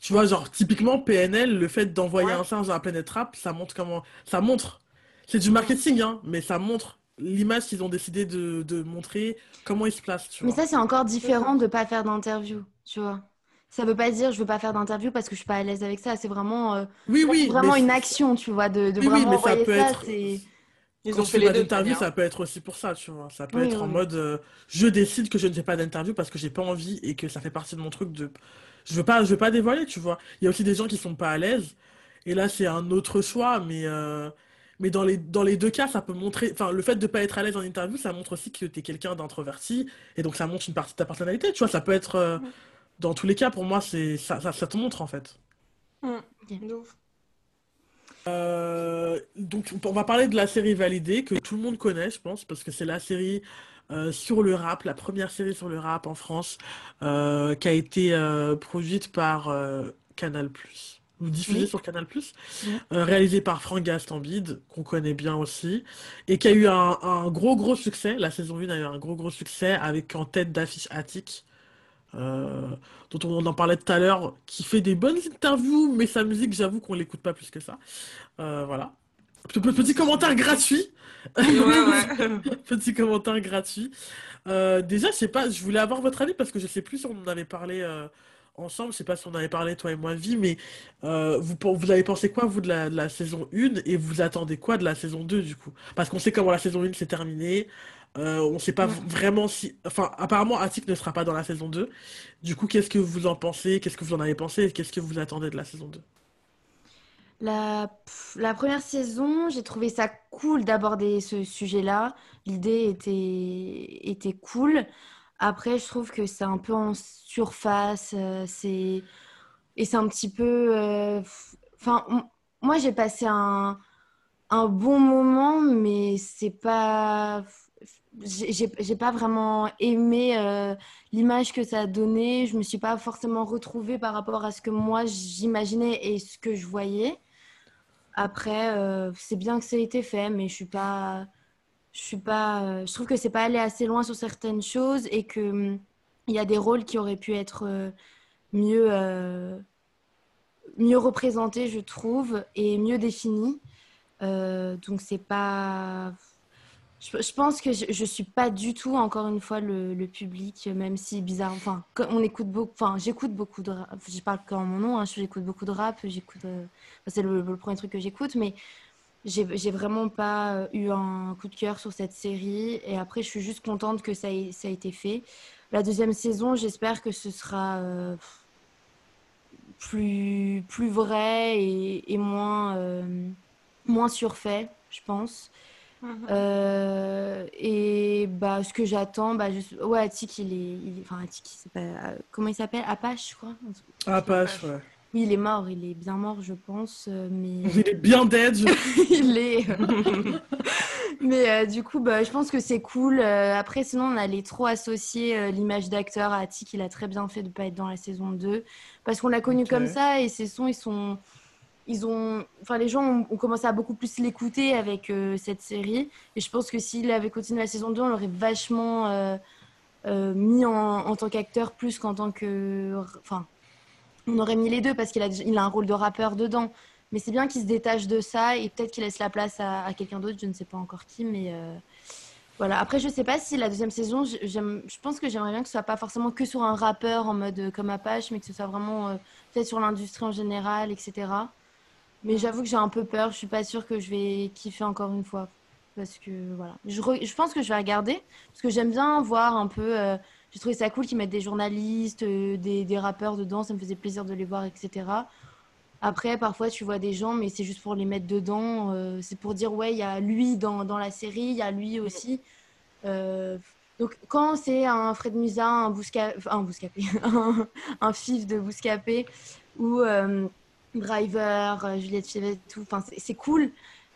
Tu vois, genre, typiquement, PNL, le fait d'envoyer un singe dans la planète rap, ça montre comment. Ça montre. C'est du marketing, hein, mais ça montre l'image qu'ils ont décidé de, de, montrer, comment ils se placent. Tu mais ça, c'est encore différent de pas faire d'interview, tu vois. Ça veut pas dire je veux pas faire d'interview parce que je suis pas à l'aise avec ça. C'est vraiment, euh, oui, oui, vraiment une action, tu vois, de, de oui, vraiment oui, mais ça peut être... Ils ont fait les d'interview, ça peut être aussi pour ça, tu vois. Ça peut être en mode euh, je décide que je ne fais pas d'interview parce que j'ai pas envie et que ça fait partie de mon truc de je veux pas, je veux pas dévoiler, tu vois. Il y a aussi des gens qui sont pas à l'aise. Et là, c'est un autre choix, mais, euh, mais dans, les, dans les deux cas, ça peut montrer. Enfin, le fait de pas être à l'aise en interview, ça montre aussi que tu es quelqu'un d'introverti. Et donc, ça montre une partie de ta personnalité, tu vois. Ça peut être. Euh, dans tous les cas, pour moi, c'est ça, ça, te montre, en fait. Mmh. Euh, donc, on va parler de la série validée que tout le monde connaît, je pense, parce que c'est la série euh, sur le rap, la première série sur le rap en France, euh, qui a été euh, produite par Canal+, ou diffusée sur Canal+, réalisée par Franck Gastambide, qu'on connaît bien aussi, et qui a eu un, gros gros succès, la saison 1 a eu un gros gros succès, avec en tête d'affiche Attic, dont on en parlait tout à l'heure, qui fait des bonnes interviews, mais sa musique, j'avoue qu'on l'écoute pas plus que ça. voilà. Petit commentaire gratuit. Petit commentaire gratuit. Euh, déjà, je sais pas, je voulais avoir votre avis parce que je sais plus si on en avait parlé euh, ensemble. Je sais pas si on avait parlé, toi et moi, Vie, mais euh, vous, vous avez pensé quoi, vous, de la, saison 1 et vous attendez quoi de la saison 2 du coup? Parce qu'on sait comment la saison 1 s'est terminée. on sait pas vraiment si. Enfin, apparemment, Attic ne sera pas dans la saison 2. Du coup, qu'est-ce que vous en pensez? Qu'est-ce que vous en avez pensé? Qu'est-ce que vous attendez de la saison 2 la, première saison, j'ai trouvé ça cool d'aborder ce sujet-là. L'idée était, était cool. Après, je trouve que c'est un peu en surface. Euh, c'est... Et c'est un petit peu... Euh, enfin, moi, j'ai passé un, un bon moment, mais c'est pas... J'ai pas vraiment aimé euh, l'image que ça a donné. Je me suis pas forcément retrouvée par rapport à ce que moi j'imaginais et ce que je voyais. Après, euh, c'est bien que ça ait été fait, mais je suis pas, je suis pas, euh, je trouve que c'est pas allé assez loin sur certaines choses et que hum, il y a des rôles qui auraient pu être euh, mieux, mieux représentés, je trouve, et mieux définis. donc c'est pas, je, pense que je, ne suis pas du tout, encore une fois, le, public, même si bizarre. Enfin, on écoute beaucoup. Enfin, j'écoute beaucoup de rap. Je parle qu'en mon nom. Hein, j'écoute beaucoup de rap. J'écoute. Euh, c'est le, premier truc que j'écoute, mais j'ai vraiment pas euh, eu un coup de cœur sur cette série. Et après, je suis juste contente que ça ait, ça a été fait. La deuxième saison, j'espère que ce sera euh, plus, plus vrai et, moins, moins surfait, je pense. Mhm. Euh, et bah, ce que j'attends, bah, je... ouais, Attic, il est. Il Enfin, Attic, c'est pas. Euh, comment il s'appelle? Apache, je crois. Apache, ouais. Oui, il est mort, il est bien mort, je pense. Euh, mais... Il est bien dead. il est. mais du coup, bah, je pense que c'est cool. après, sinon, on allait trop associer l'image d'acteur à Attic. Il a très bien fait de ne pas être dans la saison 2. Parce qu'on l'a connu comme ça et ses sons, ils sont ils ont, enfin, les gens ont, commencé à beaucoup plus l'écouter avec euh, cette série. Et je pense que s'il avait continué la saison 2, on l'aurait vachement euh, euh, mis en, tant qu'acteur plus qu'en tant que. Enfin, on aurait mis les deux parce qu'il a, il a un rôle de rappeur dedans. Mais c'est bien qu'il se détache de ça et peut-être qu'il laisse la place à, quelqu'un d'autre. Je ne sais pas encore qui, mais. Voilà. Après, je sais pas si la deuxième saison, je pense que j'aimerais bien que ce soit pas forcément que sur un rappeur en mode comme Apache, mais que ce soit vraiment peut-être sur l'industrie en général, etc. Mais j'avoue que j'ai un peu peur. Je suis pas sûre que je vais kiffer encore une fois. Parce que voilà. Je, je pense que je vais regarder. Parce que j'aime bien voir un peu. Euh, j'ai trouvé ça cool qu'ils mettent des journalistes, euh, des, des, rappeurs dedans. Ça me faisait plaisir de les voir, etc. Après, parfois, tu vois des gens, mais c'est juste pour les mettre dedans. Euh, c'est pour dire, ouais, il y a lui dans, dans la série, il y a lui aussi. donc, quand c'est un Fred Musa, un Bouscapé, un, Bouscapé, un, fif de Bouscapé, ou Driver, euh, Juliette Chevet, tout. Enfin, c'est cool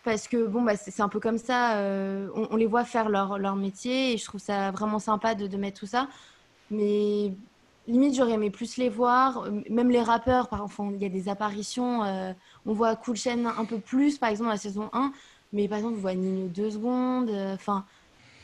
parce que bon, bah, c'est un peu comme ça. Euh, on, les voit faire leur, leur, métier et je trouve ça vraiment sympa de, de mettre tout ça. Mais limite, j'aurais aimé plus les voir. Même les rappeurs, par exemple, il y a des apparitions. Euh, on voit Cool Chain un peu plus, par exemple, la saison 1. Mais par exemple, on voit Nino deux secondes. Enfin,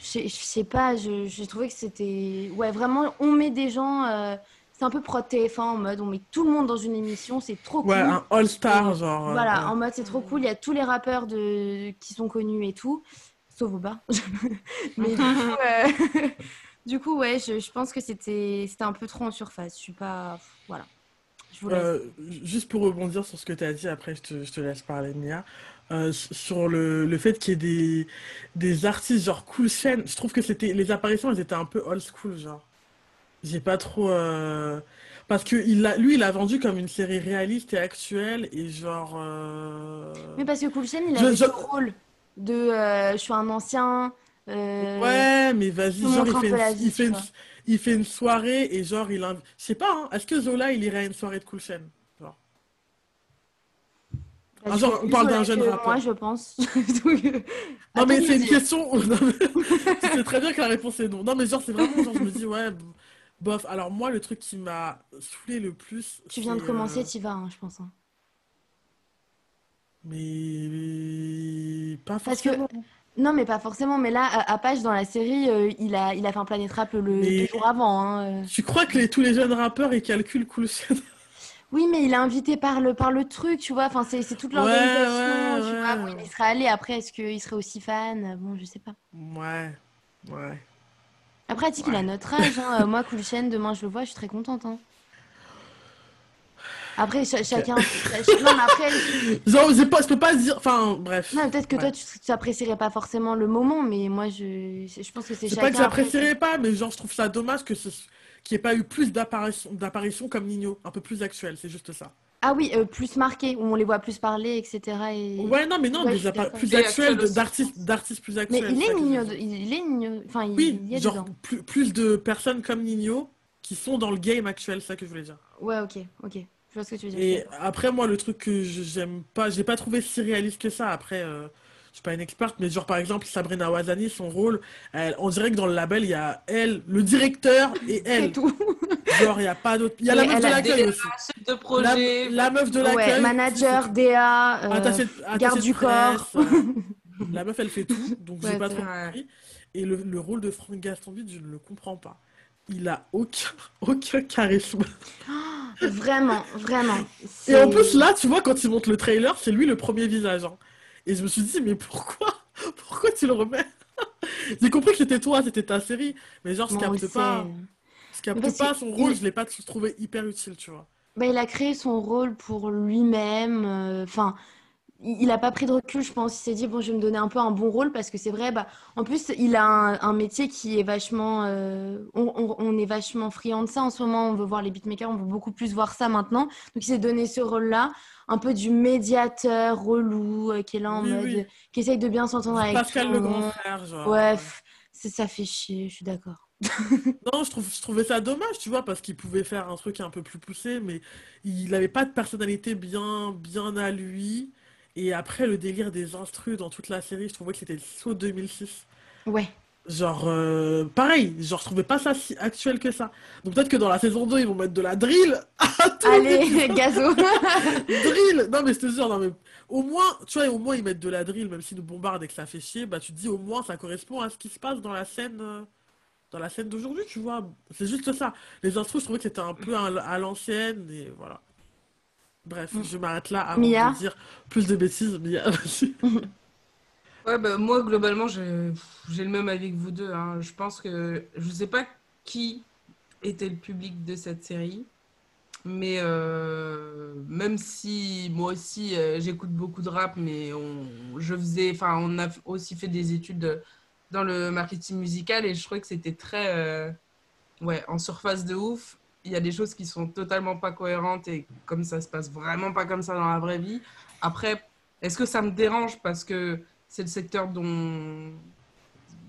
je sais pas, j'ai trouvé que c'était. Ouais, vraiment, on met des gens c'est un peu pro TF1 en mode on met tout le monde dans une émission, c'est trop cool. Ouais, un all-star genre. Voilà, en mode c'est trop cool, il y a tous les rappeurs de... qui sont connus et tout, sauf Oba. Mais du coup, euh, du coup ouais, je, je pense que c'était un peu trop en surface. Je suis pas. Voilà. Euh, juste pour rebondir sur ce que tu as dit, après je te, je te laisse parler, Mia. Euh, sur le, le fait qu'il y ait des, des artistes genre cool chaîne, je trouve que c'était les apparitions elles étaient un peu old school genre. J'ai pas trop. Euh, parce que il a, lui, il a vendu comme une série réaliste et actuelle et genre. Euh, Mais parce que Cool Chain, il a je... rôle de euh, je suis un ancien. Ouais, mais vas-y, genre, il fait, une, il, fait une, il fait, une, soirée et genre, il. Je sais pas, hein, est-ce que Zola, il irait à une soirée de Cool Chain genre. Ah, genre, on parle d'un jeune rappeur. Moi, je pense. non, mais c'est une question. c'est très bien que la réponse est non. Non, mais genre, c'est vraiment genre, je me dis, ouais. Bof, alors moi, le truc qui m'a saoulé le plus. Tu viens de commencer, euh... tu vas, hein, je pense. Hein. Mais. Pas forcément. que. Non, mais pas forcément. Mais là, à Page, dans la série, euh, il, a, il a fait un Planet Rap le, jour avant. Hein, euh. Tu crois que les, tous les jeunes rappeurs, ils calculent cool Oui, mais il est invité par le, par le truc, tu vois. Enfin, c'est toute l'organisation. Ouais, ouais, ouais. il serait allé. Après, est-ce qu'il serait aussi fan? Bon, je sais pas. Ouais, ouais. Après, il a notre âge. Hein. Euh, moi, Cool Chain, demain, je le vois, je suis très contente. Hein. Après, chacun. non, mais après. Genre, je peux pas dire. Enfin, bref. Non, peut-être que toi, tu n'apprécierais pas forcément le moment, mais moi, je, je pense que c'est chacun. C'est pas que j'apprécierais pas, mais genre, je trouve ça dommage que ce... qu'il n'y ait pas eu plus d'apparitions comme Nino, un peu plus actuel, c'est juste ça. Ah oui, euh, plus marqué, où on les voit plus parler, etc. Et... Ouais, non, mais non, déjà plus actuels, d'artistes, d'artistes plus actuels. Mais il est Nino, il est Nino, enfin, oui, il, y a genre plus, plus, de personnes comme Nino qui sont dans le game actuel, c'est ça que je voulais dire. Ouais, ok, ok. Je vois ce que tu veux dire. Et après, moi, le truc que j'aime pas, j'ai pas trouvé si réaliste que ça. Après, euh, je suis pas une experte, mais genre par exemple Sabrina Wazani, son rôle, on dirait que dans le label il y a elle, le directeur et elle. tout. Genre il y a pas d'autre. Il y a la meuf de l'accueil aussi. De projet. La, meuf de l'accueil. Ouais, manager, DA, euh, garde du corps. La meuf elle fait tout, donc j'ai pas trop compris. Et le, le, rôle de Franck Gastambide, je ne le comprends pas. Il a aucun, aucun charisme. vraiment, vraiment. Et en plus là, tu vois, quand il monte le trailer, c'est lui le premier visage. Hein. Et je me suis dit, mais pourquoi Pourquoi tu le remets? J'ai compris que c'était toi, c'était ta série. Mais genre, ce capte pas, ce capte pas son rôle, je l'ai pas trouvé hyper utile, tu vois. Bah, il a créé son rôle pour lui-même. Euh, enfin, il n'a pas pris de recul, je pense. Il s'est dit, bon, je vais me donner un peu un bon rôle parce que c'est vrai, bah, en plus, il a un, métier qui est vachement. Euh, on, on, est vachement friand de ça en ce moment. On veut voir les beatmakers, on veut beaucoup plus voir ça maintenant. Donc, il s'est donné ce rôle-là, un peu du médiateur relou, euh, qui est là en mode. qui essaye de bien s'entendre avec Pascal le grand frère, genre. Ouais, ça fait chier, je suis d'accord. non, je, trouve, je trouvais ça dommage, tu vois, parce qu'il pouvait faire un truc un peu plus poussé, mais il n'avait pas de personnalité bien, bien à lui. Et après, le délire des instrus dans toute la série, je trouvais que c'était saut 2006. Ouais. Genre, euh, pareil, genre, je trouvais pas ça si actuel que ça. Donc peut-être que dans la saison 2, ils vont mettre de la drill. Allez, gazo. drill Non, mais je te jure, non, mais au moins, tu vois, au moins, ils mettent de la drill, même s'ils nous bombardent et que ça fait chier, bah tu te dis au moins, ça correspond à ce qui se passe dans la scène. Dans la scène d'aujourd'hui, tu vois. C'est juste ça. Les instrus, je trouvais que c'était un peu à l'ancienne, et voilà. Bref, mm. je m'arrête là avant de dire plus de bêtises. Mia, ouais, bah, moi, globalement, j'ai le même avis que vous deux. Hein. Je pense que je ne sais pas qui était le public de cette série. Mais euh, même si moi aussi euh, j'écoute beaucoup de rap, mais on, je faisais, enfin, on a aussi fait des études dans le marketing musical et je trouvais que c'était très, euh, ouais, en surface de ouf. Il y a des choses qui sont totalement pas cohérentes et comme ça se passe vraiment pas comme ça dans la vraie vie. Après, est-ce que ça me dérange parce que c'est le secteur dont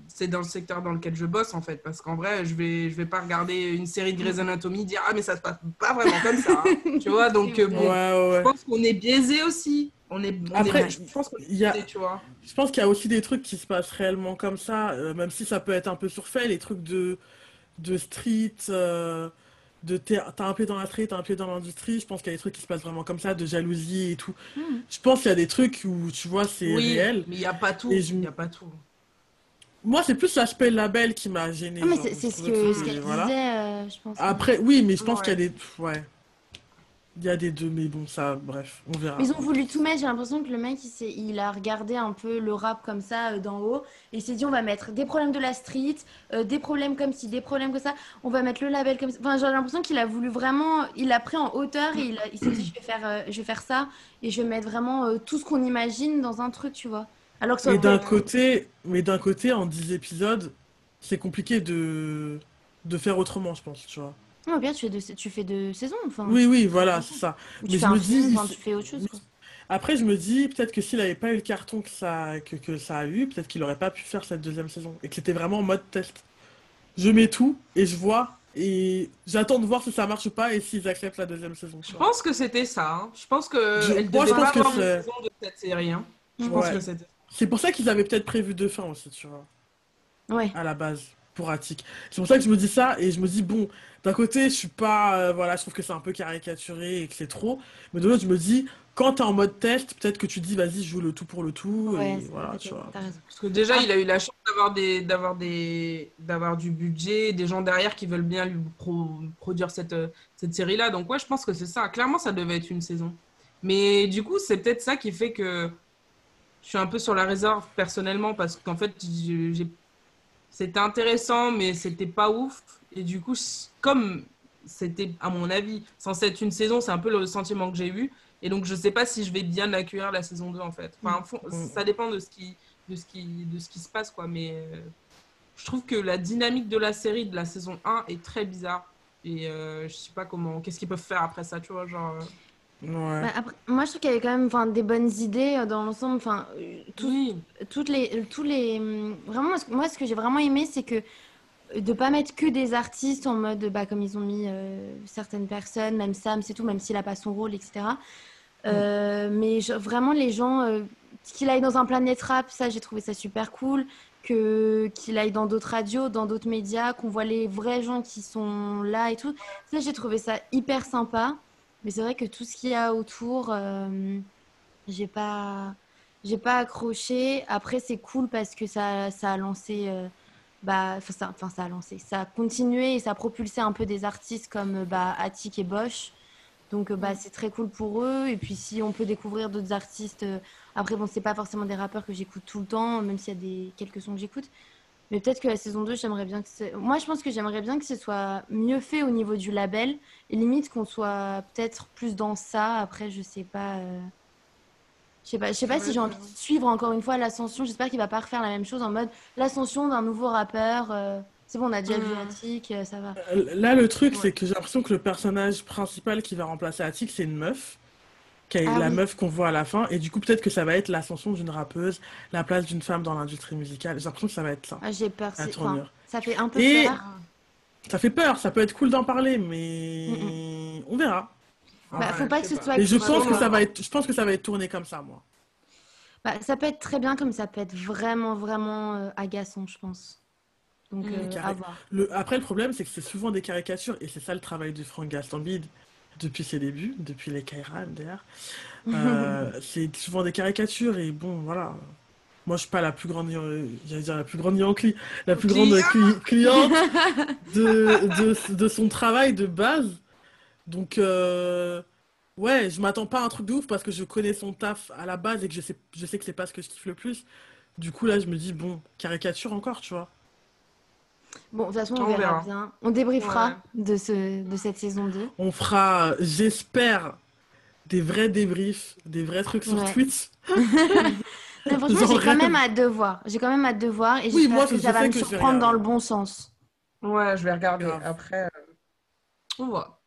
c'est dans le secteur dans lequel je bosse en fait? Parce qu'en vrai je vais je vais pas regarder une série de Grey's Anatomy dire ah mais ça se passe pas vraiment comme ça hein. tu vois? Donc bon je pense qu'on est biaisé aussi on est, après je pense qu'il y a tu vois je pense qu'il y a aussi des trucs qui se passent réellement comme ça euh, même si ça peut être un peu surfait les trucs de de street euh, de t'as un pied dans la street, t'as un pied dans l'industrie. Je pense qu'il y a des trucs qui se passent vraiment comme ça, de jalousie et tout. Hmm. Je pense qu'il y a des trucs où tu vois c'est oui, réel. Mais il n'y a pas tout. Il y a pas tout. Moi, c'est plus l'aspect label qui m'a gêné. Ah, mais c'est ce qu'elle ce disait, euh, je pense. Après, oui, mais je pense qu'il y a des. Ouais. Il y a des deux, mais bon, ça, bref, on verra. Ils ont voulu tout mettre. J'ai l'impression que le mec, il, il, a regardé un peu le rap comme ça euh, d'en haut. Et il s'est dit, on va mettre des problèmes de la street, euh, des problèmes comme ci, des problèmes comme ça. On va mettre le label comme ça. Enfin, j'ai l'impression qu'il a voulu vraiment. Il l'a pris en hauteur et il, il s'est dit, je vais, faire, je vais faire ça. Et je vais mettre vraiment tout ce qu'on imagine dans un truc, tu vois. Alors que mais d'un côté, mais d'un côté, en 10 épisodes, c'est compliqué de... de faire autrement, je pense, tu vois. Non, bien, tu fais deux, tu fais deux saisons. Enfin, oui, oui, voilà, c'est ça. mais je me dis, tu fais autre chose. Après, je me dis, peut-être que s'il n'avait pas eu le carton que ça, que, que ça a eu, peut-être qu'il n'aurait pas pu faire cette deuxième saison. Et que c'était vraiment en mode test. Je mets tout et je vois. Et j'attends de voir si ça marche ou pas et s'ils acceptent la deuxième saison. Je pense que c'était ça. Hein. Je pense que je, elle moi, je pense que c'est... de cette série. Hein. Je pense que c'était c'est pour ça qu'ils avaient peut-être prévu deux fins aussi, tu vois. Ouais. À la base, pour Attic. C'est pour ça que je me dis ça et je me dis, bon, d'un côté, je suis pas. Euh, voilà, je trouve que c'est un peu caricaturé et que c'est trop. Mais de l'autre, je me dis, quand t'es en mode test, peut-être que tu dis, vas-y, je joue le tout pour le tout. et voilà, tu vois. Parce que déjà, il a eu la chance d'avoir des, d'avoir des, d'avoir du budget, des gens derrière qui veulent bien lui produire cette, cette série-là. Donc ouais, je pense que c'est ça. Clairement, ça devait être une saison. Mais du coup, c'est peut-être ça qui fait que je suis un peu sur la réserve personnellement parce qu'en fait, c'était intéressant, mais c'était pas ouf. Et du coup, comme c'était, à mon avis, censé être une saison, c'est un peu le sentiment que j'ai eu. Et donc, je sais pas si je vais bien accueillir la saison 2, en fait. Enfin, mm. ça dépend de ce qui, de ce qui, de ce qui se passe, quoi. Mais euh, je trouve que la dynamique de la série de la saison 1 est très bizarre. Et euh, je sais pas comment, qu'est-ce qu'ils peuvent faire après ça, tu vois, genre. Euh, bah, moi, je trouve qu'il y avait quand même des bonnes idées euh, dans l'ensemble. Enfin, euh, toutes les, tous les, hum, vraiment, moi, ce que j'ai vraiment aimé, c'est que euh, de pas mettre que des artistes en mode, bah, comme ils ont mis certaines personnes, même Sam, c'est tout, même s'il a pas son rôle, etc. mais vraiment, les gens, qu'il aille dans un planète rap, ça, j'ai trouvé ça super cool. Que, qu'il aille dans d'autres radios, dans d'autres médias, qu'on voit les vrais gens qui sont là et tout. Ça, j'ai trouvé ça hyper sympa. Mais c'est vrai que tout ce qu'il y a autour, euh, j'ai pas, j'ai pas accroché. Après, c'est cool parce que ça, ça a lancé, euh, bah, enfin ça, ça a lancé, ça a continué et ça a propulsé un peu des artistes comme bah, Attic et Bosch. Donc bah, c'est très cool pour eux. Et puis si on peut découvrir d'autres artistes, euh, après bon, c'est pas forcément des rappeurs que j'écoute tout le temps, même s'il y a des quelques sons que j'écoute. Mais peut-être que la saison 2, j'aimerais bien que Moi, je pense que j'aimerais bien que ce soit mieux fait au niveau du label. Et limite qu'on soit peut-être plus dans ça. Après, je sais pas. Euh, je sais pas, je sais pas si j'ai envie de suivre encore une fois l'ascension. J'espère qu'il va pas refaire la même chose en mode l'ascension d'un nouveau rappeur. Euh, c'est bon, on a déjà vu hmm. Attic, euh, ça va. Là, le truc, c'est que j'ai l'impression que le personnage principal qui va remplacer Attic, c'est une meuf qui est ah la meuf qu'on voit à la fin. Et du coup, peut-être que ça va être l'ascension d'une rappeuse, la place d'une femme dans l'industrie musicale. J'ai l'impression que ça va être ça. Ah, J'ai peur. ça fait un peu peur. Ça fait peur, ça peut être cool d'en parler, mais on verra. Bah, faut pas que ce soit. Et je pense que ça va être, je pense que ça va être tourné comme ça, moi. Bah, ça peut être très bien comme ça peut être vraiment, vraiment euh, agaçant, je pense. Donc, mm. euh, le... Après, le problème, c'est que c'est souvent des caricatures, et c'est ça le travail de Frank Gastambide depuis ses débuts, depuis les Kairan d'ailleurs. Euh, c'est souvent des caricatures et bon, voilà. Moi, je suis pas la plus grande, euh, dire la plus grande Yankee, la plus grande cliente de, de, son travail de base. Donc, euh, ouais, je m'attends pas à un truc de ouf parce que je connais son taf à la base et que je sais, je sais que c'est pas ce que je kiffe le plus. Du coup, là, je me dis, bon, caricature encore, tu vois. Bon, de toute façon, on, verra, bien. On débriefera de, ce, de cette saison 2. On fera, j'espère, des vrais débriefs, des vrais trucs sur Twitch. franchement, j'ai quand même hâte de voir. J'ai quand même hâte de voir et oui, moi, que ça va me surprendre dans le bon sens. Ouais, je vais regarder. Après, euh, on voit.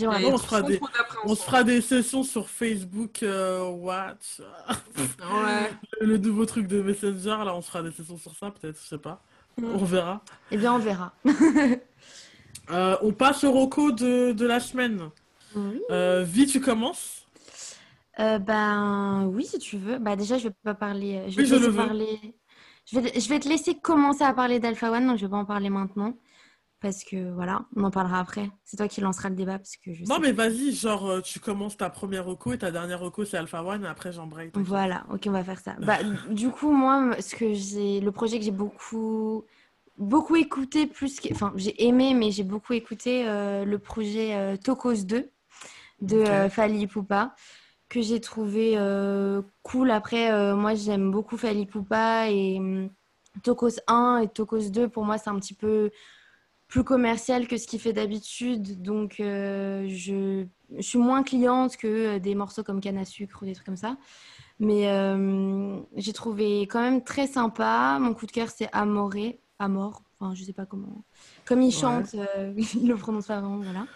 On, se fera des, on se fera des sessions sur Facebook euh, Watch. ouais. le, nouveau truc de Messenger, là, on se fera des sessions sur ça, peut-être, je sais pas. Mm. On verra. Eh bien, on verra. Euh, on passe au roco de, de la semaine. Oui. Vi, tu commences euh, ben oui, si tu veux. Bah déjà, je vais pas parler. Je vais, je le parler... Je, vais, je vais te laisser commencer à parler d'Alpha One, donc je vais pas en parler maintenant. Parce que voilà, on en parlera après. C'est toi qui lanceras le débat. Parce que je non, mais vas-y, genre, euh, tu commences ta première reco et ta dernière reco, c'est Alpha One, et après j'embraye. Voilà, ok, on va faire ça. bah, du coup, moi, ce que j'ai, le projet que j'ai beaucoup, beaucoup écouté, plus que... enfin, j'ai aimé, mais j'ai beaucoup écouté euh, le projet Tokos 2 de Fali Poupa que j'ai trouvé euh, cool. Après, euh, moi, j'aime beaucoup Fali Poupa et hum, Tokos 1 et Tokos 2, pour moi, c'est un petit peu plus commercial que ce qu'il fait d'habitude. Donc, euh, je, je, suis moins cliente que des morceaux comme Canne à sucre ou des trucs comme ça. Mais j'ai trouvé quand même très sympa. Mon coup de cœur, c'est Amoré. Amor. Enfin, je sais pas comment. Comme il chante, il le prononce pas vraiment, voilà.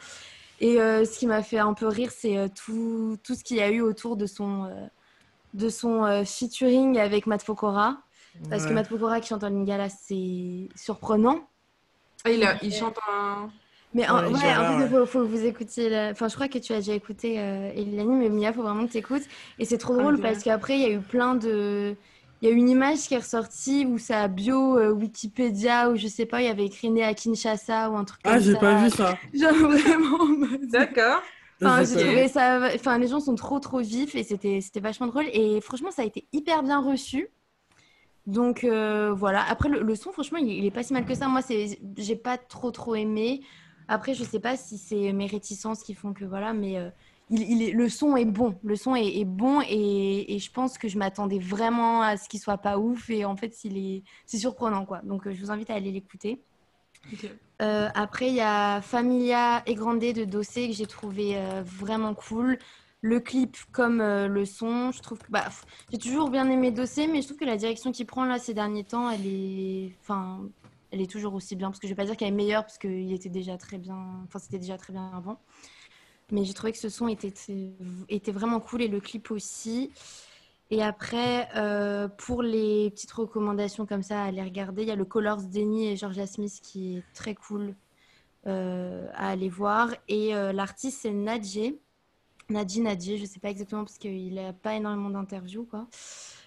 Et euh, ce qui m'a fait un peu rire, c'est euh, tout, tout ce qu'il y a eu autour de son, euh, de son featuring avec Matt Pokora. Parce que Matt Pokora qui chante en lingala, c'est surprenant. Ah, il, il chante en... Mais en, ouais, en fait, il faut, faut, que vous écoutiez. Enfin, je crois que tu as déjà écouté euh, Elani, mais Mia, il faut vraiment que tu écoutes. Et c'est trop drôle parce qu'après, il y a eu plein de il y a une image qui est ressortie où ça bio euh, Wikipédia ou je sais pas, il y avait écrit né à Kinshasa ou un truc ah, comme ça. Ah, j'ai pas vu ça. Genre vraiment. D'accord. Enfin, j'ai trouvé ça. Enfin, les gens sont trop trop vifs et c'était c'était vachement drôle et franchement ça a été hyper bien reçu. Donc euh, voilà. Après le, son, franchement, il, il, est pas si mal que ça. Moi, c'est j'ai pas trop trop aimé. Après, je sais pas si c'est mes réticences qui font que voilà, mais euh, il, est, le son est bon. Le son est, bon et, je pense que je m'attendais vraiment à ce qu'il soit pas ouf et en fait, c'est surprenant quoi. Donc, euh, je vous invite à aller l'écouter. Euh, après, il y a Familia et Grande de Dossé que j'ai trouvé euh, vraiment cool. Le clip comme le son, je trouve que bah, j'ai toujours bien aimé Dossé, mais je trouve que la direction qu'il prend là ces derniers temps, elle est, enfin, elle est toujours aussi bien. Parce que je vais pas dire qu'elle est meilleure parce qu'il était déjà très bien, enfin, c'était déjà très bien avant. Mais j'ai trouvé que ce son était, était vraiment cool et le clip aussi. Et après, euh, pour les petites recommandations comme ça à aller regarder, il y a le Colors Denny et Georgia Smith qui est très cool euh, à aller voir. Et euh, l'artiste, c'est Nadje. Nadji Nadji, je ne sais pas exactement parce qu'il n'a pas énormément d'interviews.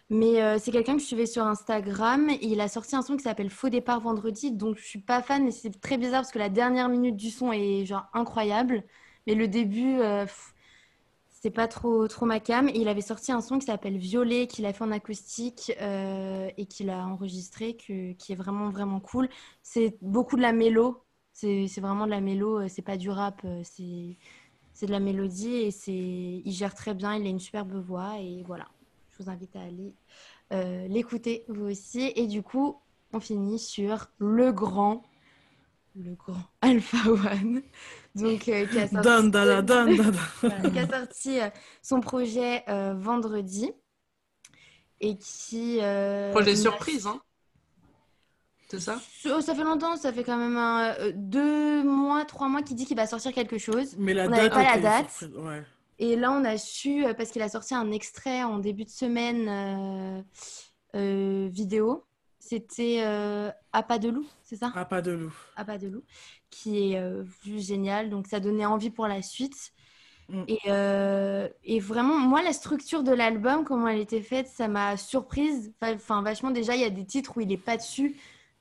Mais c'est quelqu'un que je suivais sur Instagram. Et il a sorti un son qui s'appelle Faux départ vendredi. Donc je suis pas fan, mais c'est très bizarre parce que la dernière minute du son est genre incroyable. Mais le début, euh, c'est pas trop, trop ma cam. il avait sorti un son qui s'appelle Violet, qu'il a fait en acoustique euh, et qu'il a enregistré, qui est vraiment, vraiment cool. C'est beaucoup de la mélo. C'est vraiment de la mélo, euh, c'est pas du rap, euh, c'est de la mélodie et il gère très bien, il a une superbe voix et voilà. Je vous invite à aller l'écouter vous aussi. Et du coup, on finit sur le grand le grand Alpha One, donc euh, qui a sorti, euh, son projet euh, vendredi et qui projet surprise, hein C'est ça? Oh, Ça fait longtemps, ça fait quand même un, deux mois, trois mois qu'il dit qu'il va sortir quelque chose. Mais la on n'avait pas la date. Et là, on a su parce qu'il a sorti un extrait en début de semaine vidéo c'était euh, À pas de loup, c'est ça? À pas de loup. À pas de loup, qui est euh, génial. Donc ça donnait envie pour la suite. Mm. Et, euh, et, vraiment, moi, la structure de l'album, comment elle était faite, ça m'a surprise. Enfin, vachement, déjà, il y a des titres où il n'est pas dessus.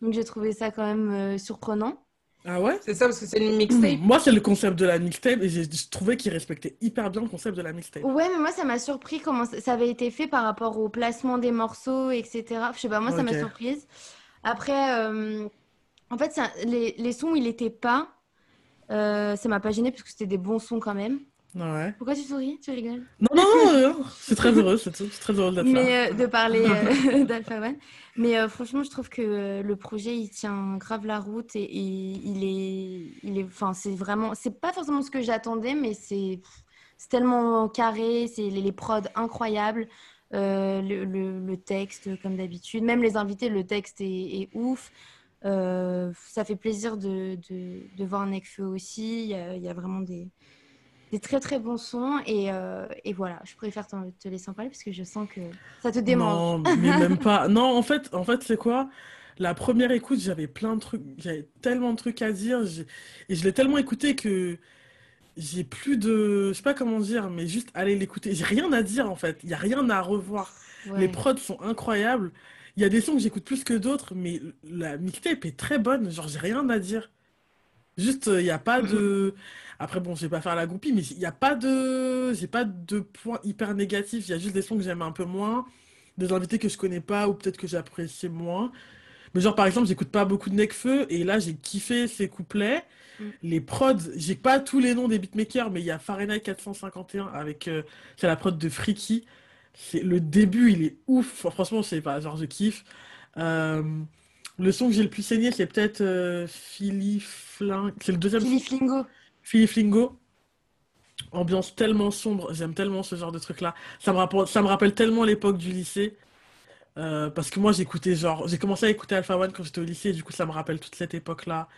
Donc j'ai trouvé ça quand même euh, surprenant. Ah ouais? C'est ça, parce que c'est une mixtape. Moi, c'est le concept de la mixtape et j'ai trouvé qu'il respectait hyper bien le concept de la mixtape. Ouais, mais moi, ça m'a surpris comment ça avait été fait par rapport au placement des morceaux, etc. Je sais pas, moi, ça m'a surprise. Après, euh, en fait, ça, les, les, sons, il était pas. Euh, ça m'a pas gêné parce que c'était des bons sons quand même. Ouais. Pourquoi tu souris? Tu rigoles? Non, non, non, c'est très heureux, c'est très heureux d'être. Mais euh, de parler euh, d'Alpha One. Mais euh, franchement, je trouve que le projet, il tient grave la route et, et il est, il est, enfin, c'est vraiment, c'est pas forcément ce que j'attendais, mais c'est, c'est tellement carré, c'est les, les prods incroyables, euh, le, le- le texte comme d'habitude, même les invités, le texte est, est ouf. Euh, ça fait plaisir de, de, de voir Nekfeu aussi. Il y a, il y a vraiment des, des très très bons sons et, euh, et voilà, je préfère te laisser en parler parce que je sens que ça te démange. Non, mais même pas. Non, en fait, en fait, c'est quoi? La première écoute, j'avais plein de trucs, j'avais tellement de trucs à dire, et je l'ai tellement écouté que j'ai plus de, je sais pas comment dire, mais juste aller l'écouter. J'ai rien à dire en fait. Il y a rien à revoir. Les prods sont incroyables. Il y a des sons que j'écoute plus que d'autres, mais la mixtape est très bonne. Genre, j'ai rien à dire. Juste, il n'y a pas de. Après, bon, je vais pas faire la goupille, mais il n'y a pas de. J'ai pas de points hyper négatifs. Il y a juste des sons que j'aime un peu moins, des invités que je connais pas ou peut-être que j'apprécie moins. Mais genre, par exemple, j'écoute pas beaucoup de Nekfeu et là, j'ai kiffé ses couplets. Mm. Les prods, j'ai pas tous les noms des beatmakers, mais il y a Fahrenheit 451 avec. euh, c'est la prod de Freaky. C'est, le début, il est ouf. Franchement, c'est pas genre, je kiffe. Euh, le son que j'ai le plus saigné, c'est peut-être euh, Philly Flin- C'est le deuxième Philly. Flingo. Philly Flingo. Ambiance tellement sombre. J'aime tellement ce genre de truc-là. Ça me rappelle, ça me rappelle tellement l'époque du lycée. Euh, parce que moi, j'écoutais genre. J'ai commencé à écouter Alpha One quand j'étais au lycée. Et du coup, ça me rappelle toute cette époque-là.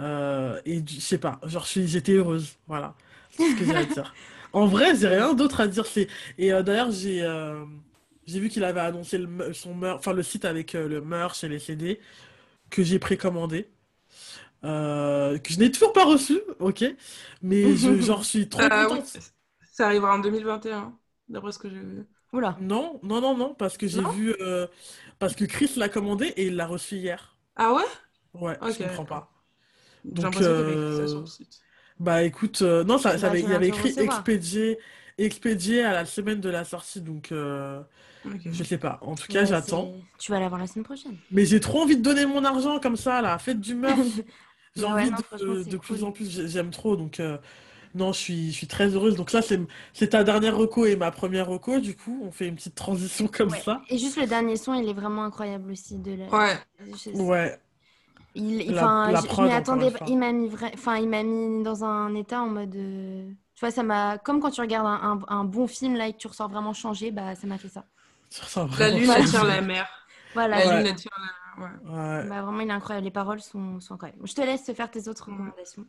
Euh, et je sais pas. Genre, j'étais heureuse. Voilà. C'est ce que j'ai à dire. En vrai, j'ai rien d'autre à dire. C'est... Et euh, d'ailleurs, j'ai j'ai vu qu'il avait annoncé le, son enfin, le site avec le merch et les CD que j'ai précommandé. Euh, que je n'ai toujours pas reçu, ok. Mais je, genre, je suis trop Euh, oui, contente. ça arrivera en 2021, d'après ce que j'ai vu. Oula. Non, non, non, non, parce que j'ai vu. euh, parce que Chris l'a commandé et il l'a reçu hier. Ah ouais? Ouais, Ok, je comprends pas. Donc, ça euh, sur le site. Bah écoute, euh, non, ça, ça Bah, avait, il y avait écrit expédié, expédié à la semaine de la sortie, donc euh, je sais pas. En tout cas, Ouais, j'attends. Tu vas l'avoir la semaine prochaine. Mais j'ai trop envie de donner mon argent comme ça, là. Faites du meurtre. J'ai Ouais, envie non, de, plus en plus, j'ai- j'aime trop. Donc, euh, non, je suis, je suis très heureuse. Donc, ça, c'est, c'est ta dernière reco et ma première reco. Du coup, on fait une petite transition comme Ouais. ça. Et juste le dernier son, il est vraiment incroyable aussi. De la... Ouais, je- Ouais, Il, il- La- enfin, la prod, attendais. Il m'a mis vrai... enfin, il m'a mis dans un état en mode. euh, Tu vois, ça m'a. Comme quand tu regardes un, un- un bon film là et que tu ressors vraiment changé, bah ça m'a fait ça. ça la vraiment lune attire la mer. Voilà. La Ouais. lune attire la mer, ouais. Ouais. Bah, vraiment, il est incroyable. Les paroles sont, sont incroyables. Je te laisse faire tes autres Mhm. recommandations.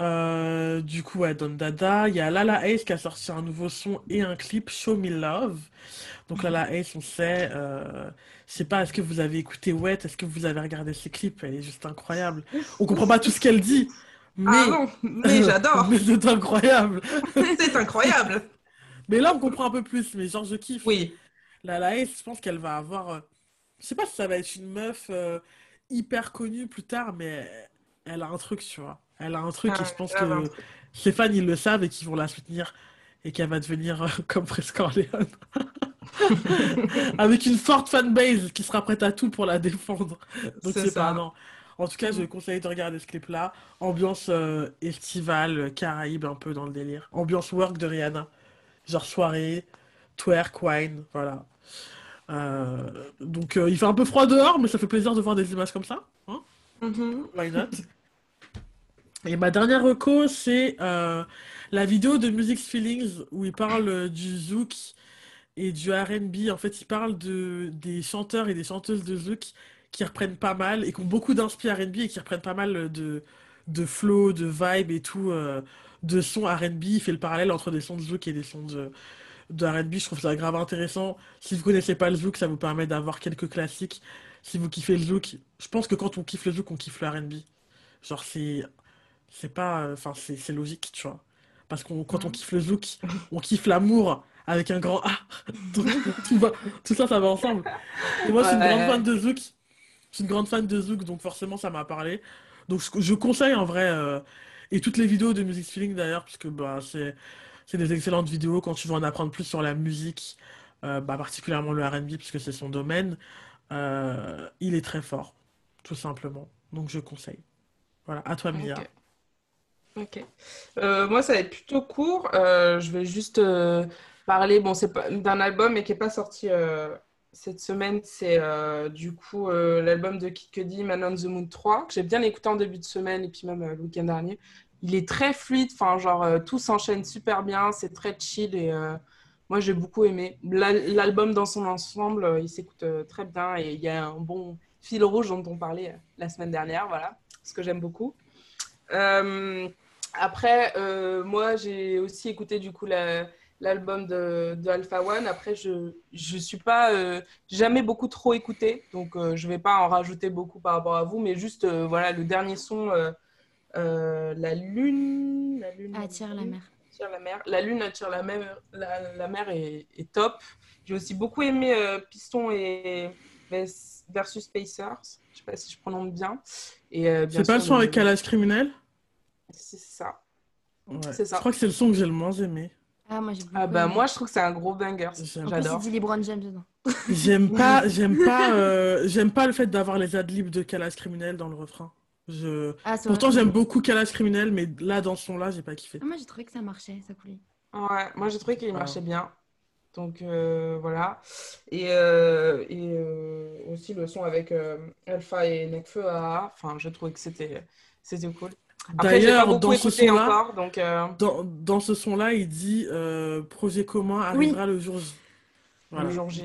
Euh, du coup, ouais, Don Dada, il y a Lala Ace qui a sorti un nouveau son et un clip, Show Me Love. Donc Lala Ace, on sait, euh, je sais pas, est-ce que vous avez écouté Wet, est-ce que vous avez regardé ses clips? Elle est juste incroyable. On comprend pas tout ce qu'elle dit, mais, Ah non, mais j'adore. mais c'est incroyable. C'est incroyable. Mais là, on comprend un peu plus, mais genre, je kiffe. Oui. Lala Ace, je pense qu'elle va avoir, euh, je sais pas si ça va être une meuf euh, hyper connue plus tard, mais elle a un truc, tu vois. Elle a un truc Ah, et je pense que truc. ses fans, ils le savent et qu'ils vont la soutenir et qu'elle va devenir euh, comme Fresca Orléans. Avec une forte fanbase qui sera prête à tout pour la défendre. Donc C'est pas, ça. non. En tout cas, je conseille de regarder ce clip-là. Ambiance euh, estivale, Caraïbe, un peu dans le délire. Ambiance work de Rihanna. Genre soirée, twerk, wine, voilà. Euh, donc euh, il fait un peu froid dehors, mais ça fait plaisir de voir des images comme ça. Hein. Why not? Et ma dernière reco, c'est euh, la vidéo de Music's Feelings où il parle du zouk et du R&B. En fait, il parle de, des chanteurs et des chanteuses de zouk qui reprennent pas mal et qui ont beaucoup d'inspi R&B et qui reprennent pas mal de, de flow, de vibe et tout, de sons R&B. Il fait le parallèle entre des sons de zouk et des sons de, de R&B. Je trouve ça grave intéressant. Si vous connaissez pas le zouk, ça vous permet d'avoir quelques classiques. Si vous kiffez le zouk, je pense que quand on kiffe le zouk, on kiffe le R&B. Genre, c'est, c'est pas, enfin, c'est, c'est logique, tu vois. Parce qu'on, quand on kiffe le zouk, on kiffe l'amour avec un grand A. Tout va- tout ça, ça va ensemble. Et moi, je suis une grande fan de zouk. Je suis une grande fan de zouk, donc forcément, ça m'a parlé. Donc, je, je conseille en vrai, euh, et toutes les vidéos de Music Feeling d'ailleurs, puisque bah, c'est, c'est des excellentes vidéos quand tu veux en apprendre plus sur la musique, euh, bah, particulièrement le R&B, puisque c'est son domaine. Euh, il est très fort, tout simplement. Donc, je conseille. Voilà, à toi, Mia. Ok. Euh, moi, ça va être plutôt court. Je vais juste parler, d'un album, mais qui n'est pas sorti cette semaine. C'est du coup l'album de Kid Cudi, Man on the Moon 3, que j'ai bien écouté en début de semaine et puis même le week-end dernier. Il est très fluide, enfin, genre, tout s'enchaîne super bien, c'est très chill et moi, j'ai beaucoup aimé. L'album dans son ensemble, il s'écoute très bien et il y a un bon fil rouge dont on parlait la semaine dernière, voilà, ce que j'aime beaucoup. Euh, après, euh, moi, j'ai aussi écouté du coup l'album de, Alpha One. Après, je ne suis pas euh, jamais beaucoup trop écouté, donc euh, je ne vais pas en rajouter beaucoup par rapport à vous, mais juste voilà le dernier son, la lune, la lune attire la mer. la mer. La lune attire la mer. La, mer est, est top. J'ai aussi beaucoup aimé Piston et versus Pacers. Je sais pas si je prononce bien. C'est pas le son avec Calage Criminel? C'est ça. C'est ça. Je crois que c'est le son que j'ai le moins aimé. Ah, moi, ah bah moi je trouve que c'est un gros banger. J'adore. dit LeBron James dedans. J'aime pas, j'aime pas, euh, j'aime pas le fait d'avoir les adlibs de Calas criminel dans le refrain. Je... Ah, Pourtant j'aime beaucoup Calas criminel, mais là dans ce son-là j'ai pas kiffé. Ah, moi j'ai trouvé que ça marchait, ça coulait. Ouais, moi j'ai trouvé qu'il marchait bien. Donc euh, voilà. Et, euh, et aussi le son avec Alpha et Nekfeu, enfin je trouvais que c'était c'était cool. D'ailleurs, dans, ce son-là, euh, dans, dans, ce son-là, il dit euh, projet commun arrivera le jour J. Le jour J.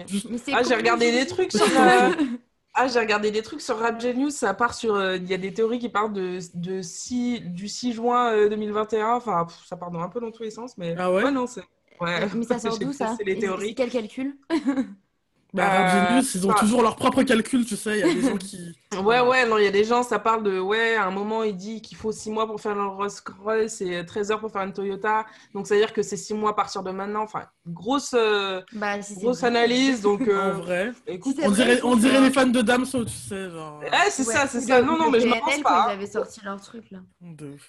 Ah, j'ai regardé des trucs sur. Euh, ah, j'ai regardé des trucs sur Rap Genius. Ça part sur. Il y a des théories qui parlent de, de 6, du 6 juin 2021. Enfin, ça part dans un peu dans tous les sens. Mais ah ouais, non, c'est. Ouais. Mais ça sort d'où ça? C'est les théories. Quel calcul? bah, euh, ils ont toujours leur propre calcul, tu sais. Il y a des gens qui. Ouais, ouais, non, il y a des gens, ça parle de. Ouais, à un moment, il dit qu'il faut 6 mois pour faire le Rolls-Royce et 13 heures pour faire une Toyota. Donc, ça veut dire que c'est 6 mois à partir de maintenant. Enfin, grosse, euh, bah, grosse analyse. Donc, euh, en vrai, écoute, on, dirait, on dirait les fans de Damso, tu sais. Genre... Ouais, c'est ça, c'est ça. Non, non, mais je m'en pense pas. Ils avaient sorti leur truc, là.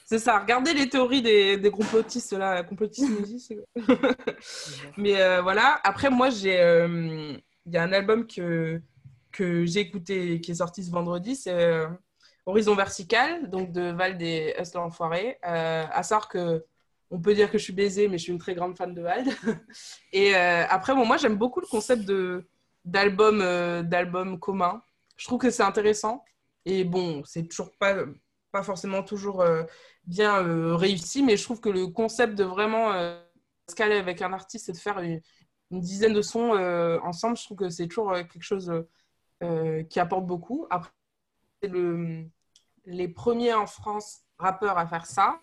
C'est ça. Regardez les théories des, des complotistes, là. Complotistes, mais voilà. Après, moi, j'ai y a un album que, que j'ai écouté qui est sorti ce vendredi, c'est euh, Horizon Vertical, donc de Val et Hustler Enfoiré. Euh, à savoir que on peut dire que je suis baisée, mais je suis une très grande fan de Val. et euh, après, bon, moi, j'aime beaucoup le concept de, d'album, euh, d'album commun. Je trouve que c'est intéressant. Et bon, c'est toujours pas, pas forcément toujours bien réussi, mais je trouve que le concept de vraiment se caler avec un artiste et de faire une, une dizaine de sons euh, ensemble, je trouve que c'est toujours euh, quelque chose euh, qui apporte beaucoup. Après, c'est le, les premiers en France rappeurs à faire ça.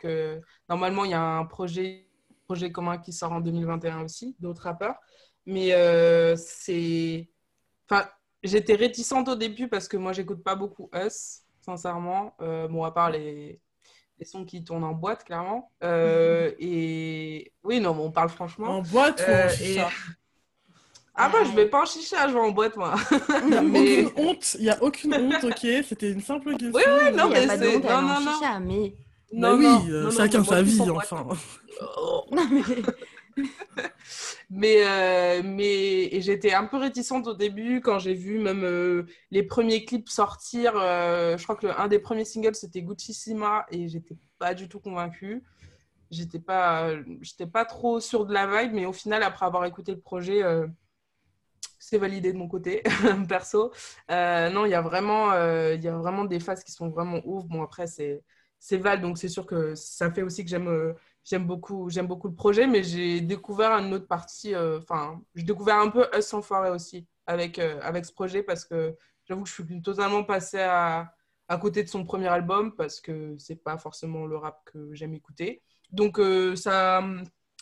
Que, normalement, il y a un projet, projet commun qui sort en 2021 aussi, d'autres rappeurs. Mais c'est. Enfin, j'étais réticente au début parce que moi, j'écoute pas beaucoup Us, sincèrement. bon, à part les, les sons qui tournent en boîte, clairement. Euh, et oui, non, on parle franchement. En boîte ou en euh, chicha? Ah, moi, je vais pas en chicha, je vais en boîte, moi. Il n'y a aucune honte, il n'y a aucune honte, ok C'était une simple question. Oui, oui, non, mais c'est. Non, non, non. Chicha, mais... Non, oui, euh, chacun sa vie, enfin. non, mais... mais, euh, mais j'étais un peu réticente au début quand j'ai vu même euh, les premiers clips sortir. Euh, je crois que un des premiers singles c'était Gucci Sima et j'étais pas du tout convaincue. J'étais pas, j'étais pas trop sûre de la vibe, mais au final, après avoir écouté le projet, c'est validé de mon côté, perso. non, il y a vraiment, y a vraiment des phases qui sont vraiment ouf. Bon, après, c'est, c'est Val, donc c'est sûr que ça fait aussi que j'aime j'aime beaucoup, j'aime beaucoup le projet, mais j'ai découvert une autre partie. Euh, enfin, j'ai découvert un peu Us forêt aussi avec, euh, avec ce projet parce que j'avoue que je suis totalement passée à, à côté de son premier album parce que c'est pas forcément le rap que j'aime écouter. Donc euh, ça,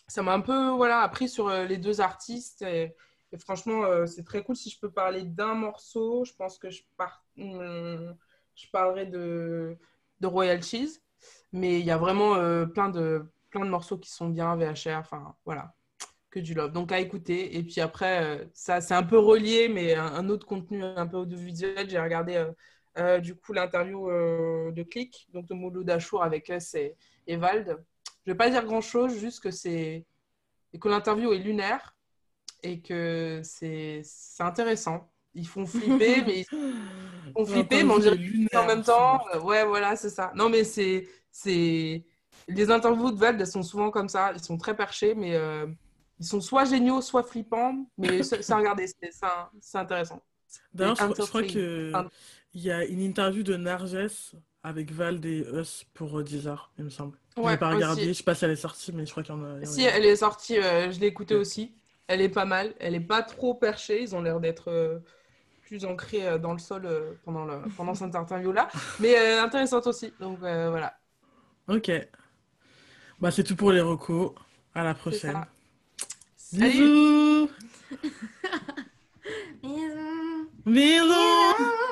ça m'a un peu voilà appris sur les deux artistes et, franchement c'est très cool. Si je peux parler d'un morceau, je pense que je par... Hmm, je parlerai de de Royal Cheese mais il y a vraiment plein de plein de morceaux qui sont bien VHR, enfin voilà, que du love. Donc à écouter. Et puis après, euh, ça c'est un peu relié, mais un, autre contenu un peu audiovisuel. J'ai regardé euh, euh, du coup l'interview de Click, donc de Mouloud Achour avec et, et Vald. Je vais pas dire grand chose, juste que c'est que l'interview est lunaire et que c'est intéressant. Ils font flipper, mais on flippé, mais on dirait en même temps. ouais, voilà, c'est ça. Non, mais c'est. c'est Les interviews de Vald, elles sont souvent comme ça. Ils sont très perchés, mais ils sont soit géniaux, soit flippants. Mais c'est à regarder, c'est intéressant. D'ailleurs, je, crois qu'il y a une interview de Narges avec Vald et Us pour euh, Deezer, il me semble. je n'ai pas regardé, je ne sais pas si elle est sortie, mais je crois qu'il y en a. Si, elle est sortie, euh, je l'ai écoutée aussi. Elle est pas mal, elle est pas trop perchée, ils ont l'air d'être euh, plus ancrés dans le sol pendant, le, pendant cette interview-là, mais intéressante aussi, donc voilà. Ok. Bah, c'est tout pour les recos. À la prochaine. Bisous Bisous Bisous